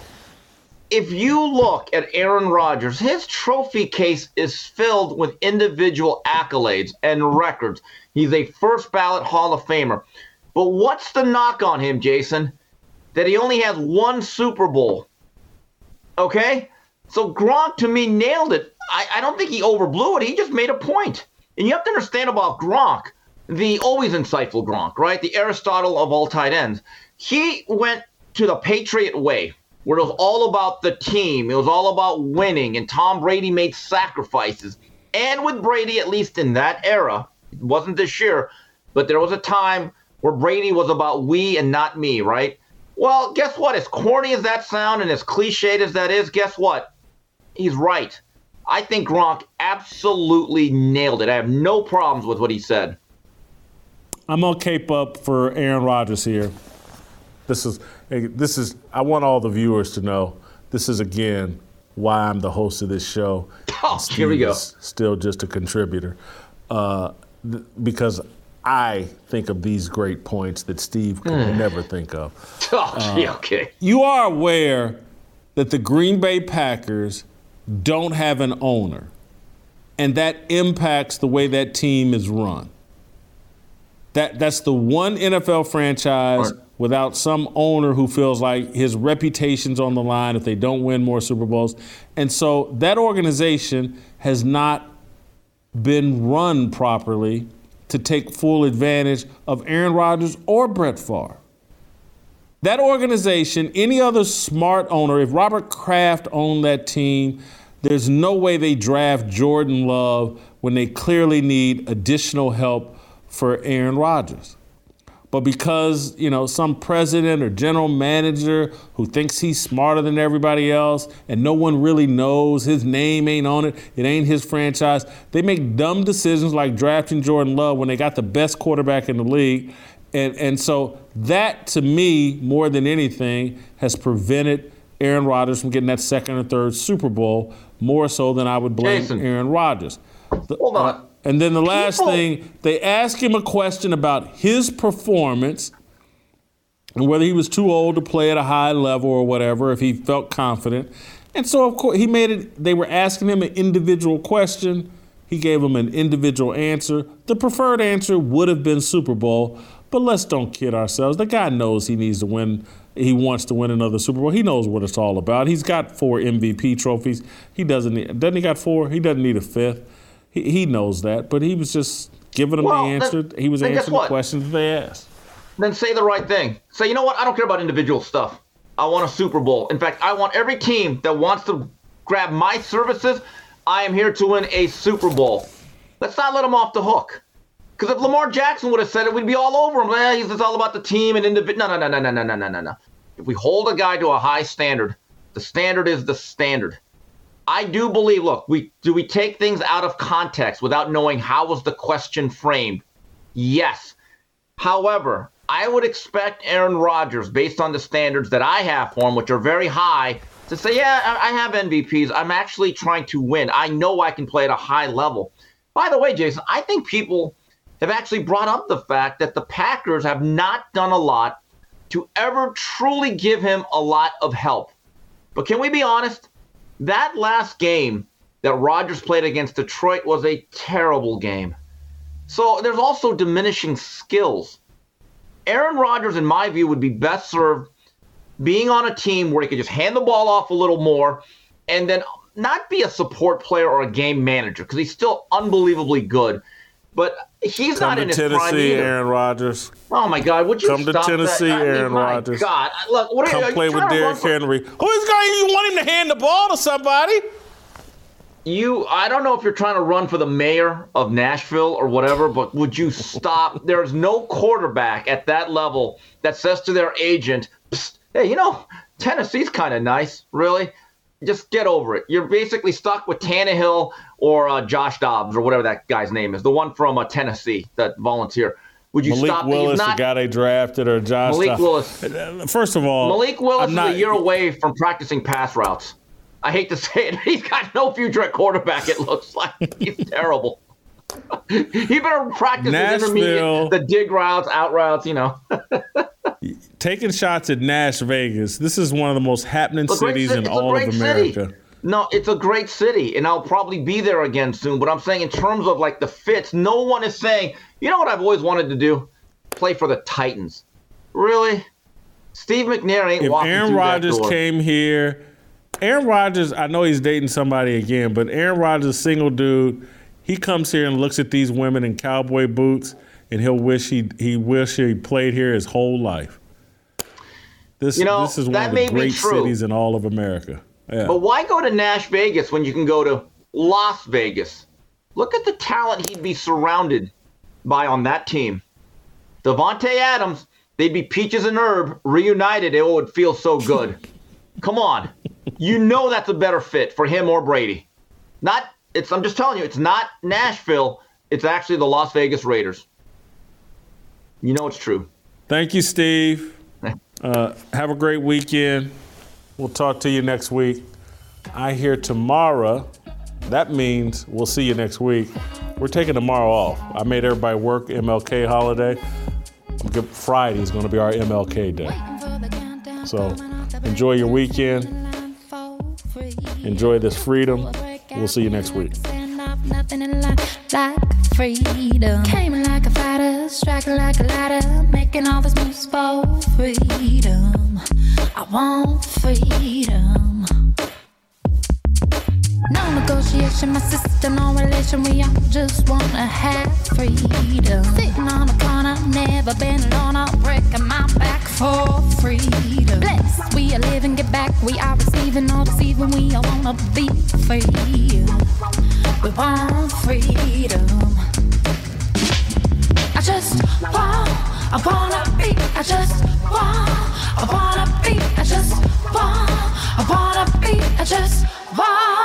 If you look at Aaron Rodgers, his trophy case is filled with individual accolades and records. He's a first ballot Hall of Famer. But what's the knock on him, Jason? That he only has one Super Bowl. Okay? So Gronk to me nailed it. I, I don't think he overblew it. He just made a point. And you have to understand about Gronk, the always insightful Gronk, right? The Aristotle of all tight ends. He went to the Patriot way, where it was all about the team. It was all about winning, and Tom Brady made sacrifices. And with Brady, at least in that era, it wasn't this year, but there was a time where Brady was about we and not me, right? Well, guess what? As corny as that sound and as cliched as that is, guess what? He's right. I think Gronk absolutely nailed it. I have no problems with what he said. I'm gonna cape up for Aaron Rodgers here. This is this is I want all the viewers to know this is again why I'm the host of this show. [LAUGHS] Oh, And here we go. Still just a contributor, uh, th- because I think of these great points that Steve could Hmm. never think of. [LAUGHS] Oh, Uh, okay. You are aware that the Green Bay Packers don't have an owner, and that impacts the way that team is run. That that's the one NFL franchise without some owner who feels like his reputation's on the line if they don't win more Super Bowls. And so that organization has not been run properly to take full advantage of Aaron Rodgers or Brett Favre. That organization, any other smart owner, if Robert Kraft owned that team, there's no way they draft Jordan Love when they clearly need additional help for Aaron Rodgers. But because, you know, some president or general manager who thinks he's smarter than everybody else and no one really knows, his name ain't on it, it ain't his franchise, they make dumb decisions like drafting Jordan Love when they got the best quarterback in the league. And, and so that, to me, more than anything, has prevented Aaron Rodgers from getting that second or third Super Bowl more so than I would blame Jason. Aaron Rodgers. The- Hold on. Uh, and then the last People- thing, they asked him a question about his performance and whether he was too old to play at a high level or whatever, if he felt confident. And so, of course, he made it, they were asking him an individual question. He gave them an individual answer. The preferred answer would have been Super Bowl, but let's don't kid ourselves. The guy knows he needs to win. He wants to win another Super Bowl. He knows what it's all about. He's got four MVP trophies. He doesn't need, doesn't he got four? He doesn't need a fifth. He, he knows that, but he was just giving them Well, the then- answer. he was answering the questions they asked. then say the right thing. Say, you know what? I don't care about individual stuff. I want a Super Bowl. In fact, I want every team that wants to grab my services. I am here to win a Super Bowl. Let's not let them off the hook. Because if Lamar Jackson would have said it, we'd be all over him. Eh, he's all about the team and individual. No, no, no, no, no, no, no, no, no. If we hold a guy to a high standard, the standard is the standard. I do believe. Look, we do we take things out of context without knowing how was the question framed. Yes. However, I would expect Aaron Rodgers, based on the standards that I have for him, which are very high, to say, yeah, I I have MVPs. I'm actually trying to win. I know I can play at a high level. By the way, Jason, I think people have actually brought up the fact that the Packers have not done a lot to ever truly give him a lot of help. But can we be honest? That last game that Rodgers played against Detroit was a terrible game. So there's also diminishing skills. Aaron Rodgers, in my view, would be best served being on a team where he could just hand the ball off a little more and then not be a support player or a game manager because he's still unbelievably good. But he's Come not in his prime Tennessee, either. Aaron Rodgers. Oh my God! Would you Come to Tennessee, that? I mean, Aaron my Rodgers. God, look, what are, Come are you play with Derrick for- Henry. Who is guy? You want him to hand the ball to somebody? You, I don't know if you're trying to run for the mayor of Nashville or whatever, but would you stop? [LAUGHS] There's no quarterback at that level that says to their agent, "Psst, "Hey, you know, Tennessee's kind of nice, really." Just get over it. You're basically stuck with Tannehill or uh, Josh Dobbs or whatever that guy's name is, the one from uh, Tennessee that volunteer. Would you Malik stop? Willis, not- the guy they drafted, or Josh. Malik Dobbs. Willis. First of all, Malik Willis I'm not, is a year away from practicing pass routes. I hate to say it, he's got no future at quarterback. It looks like he's [LAUGHS] terrible. [LAUGHS] he better practice his Nashville- intermediate, the dig routes, out routes. You know, [LAUGHS] taking shots at Nash Vegas. This is one of the most happening It's a great cities ci- in it's all of America. city. No, it's a great city, and I'll probably be there again soon. But I'm saying, in terms of like the fits, no one is saying. You know what I've always wanted to do? Play for the Titans. Really? Steve McNair ain't If walking Aaron Rodgers came here, Aaron Rodgers, I know he's dating somebody again, but Aaron Rodgers, single dude, he comes here and looks at these women in cowboy boots, and he'll wish he he wish he played here his whole life. This You know, this is one of the great cities in all of America. Yeah. But why go to Nash Vegas when you can go to Las Vegas? Look at the talent he'd be surrounded by on that team. Davante Adams, they'd be peaches and herb reunited. It would feel so good. [LAUGHS] Come on. You know that's a better fit for him or Brady. Not it's I'm just telling you, it's not Nashville. It's actually the Las Vegas Raiders. You know it's true. Thank you, Steve. [LAUGHS] Uh, have a great weekend. We'll talk to you next week. I hear tomorrow. That means we'll see you next week. We're taking tomorrow off. I made everybody work MLK holiday. Friday is going to be our MLK day. So enjoy your weekend. Enjoy this freedom. We'll see you next week. Nothing in life like freedom. Came like a fighter, striking like a ladder, making all these moves for freedom. I want freedom. No negotiation, my sister, no relation. We all just wanna have freedom. Sitting on a corner, never been alone. I'm breaking my back for freedom. Blessed, we are living, get back. We are receiving, all deceiving. We all wanna be free. We want freedom. I just want, I wanna be. I just want, I wanna be. I just want, I wanna be. I just want.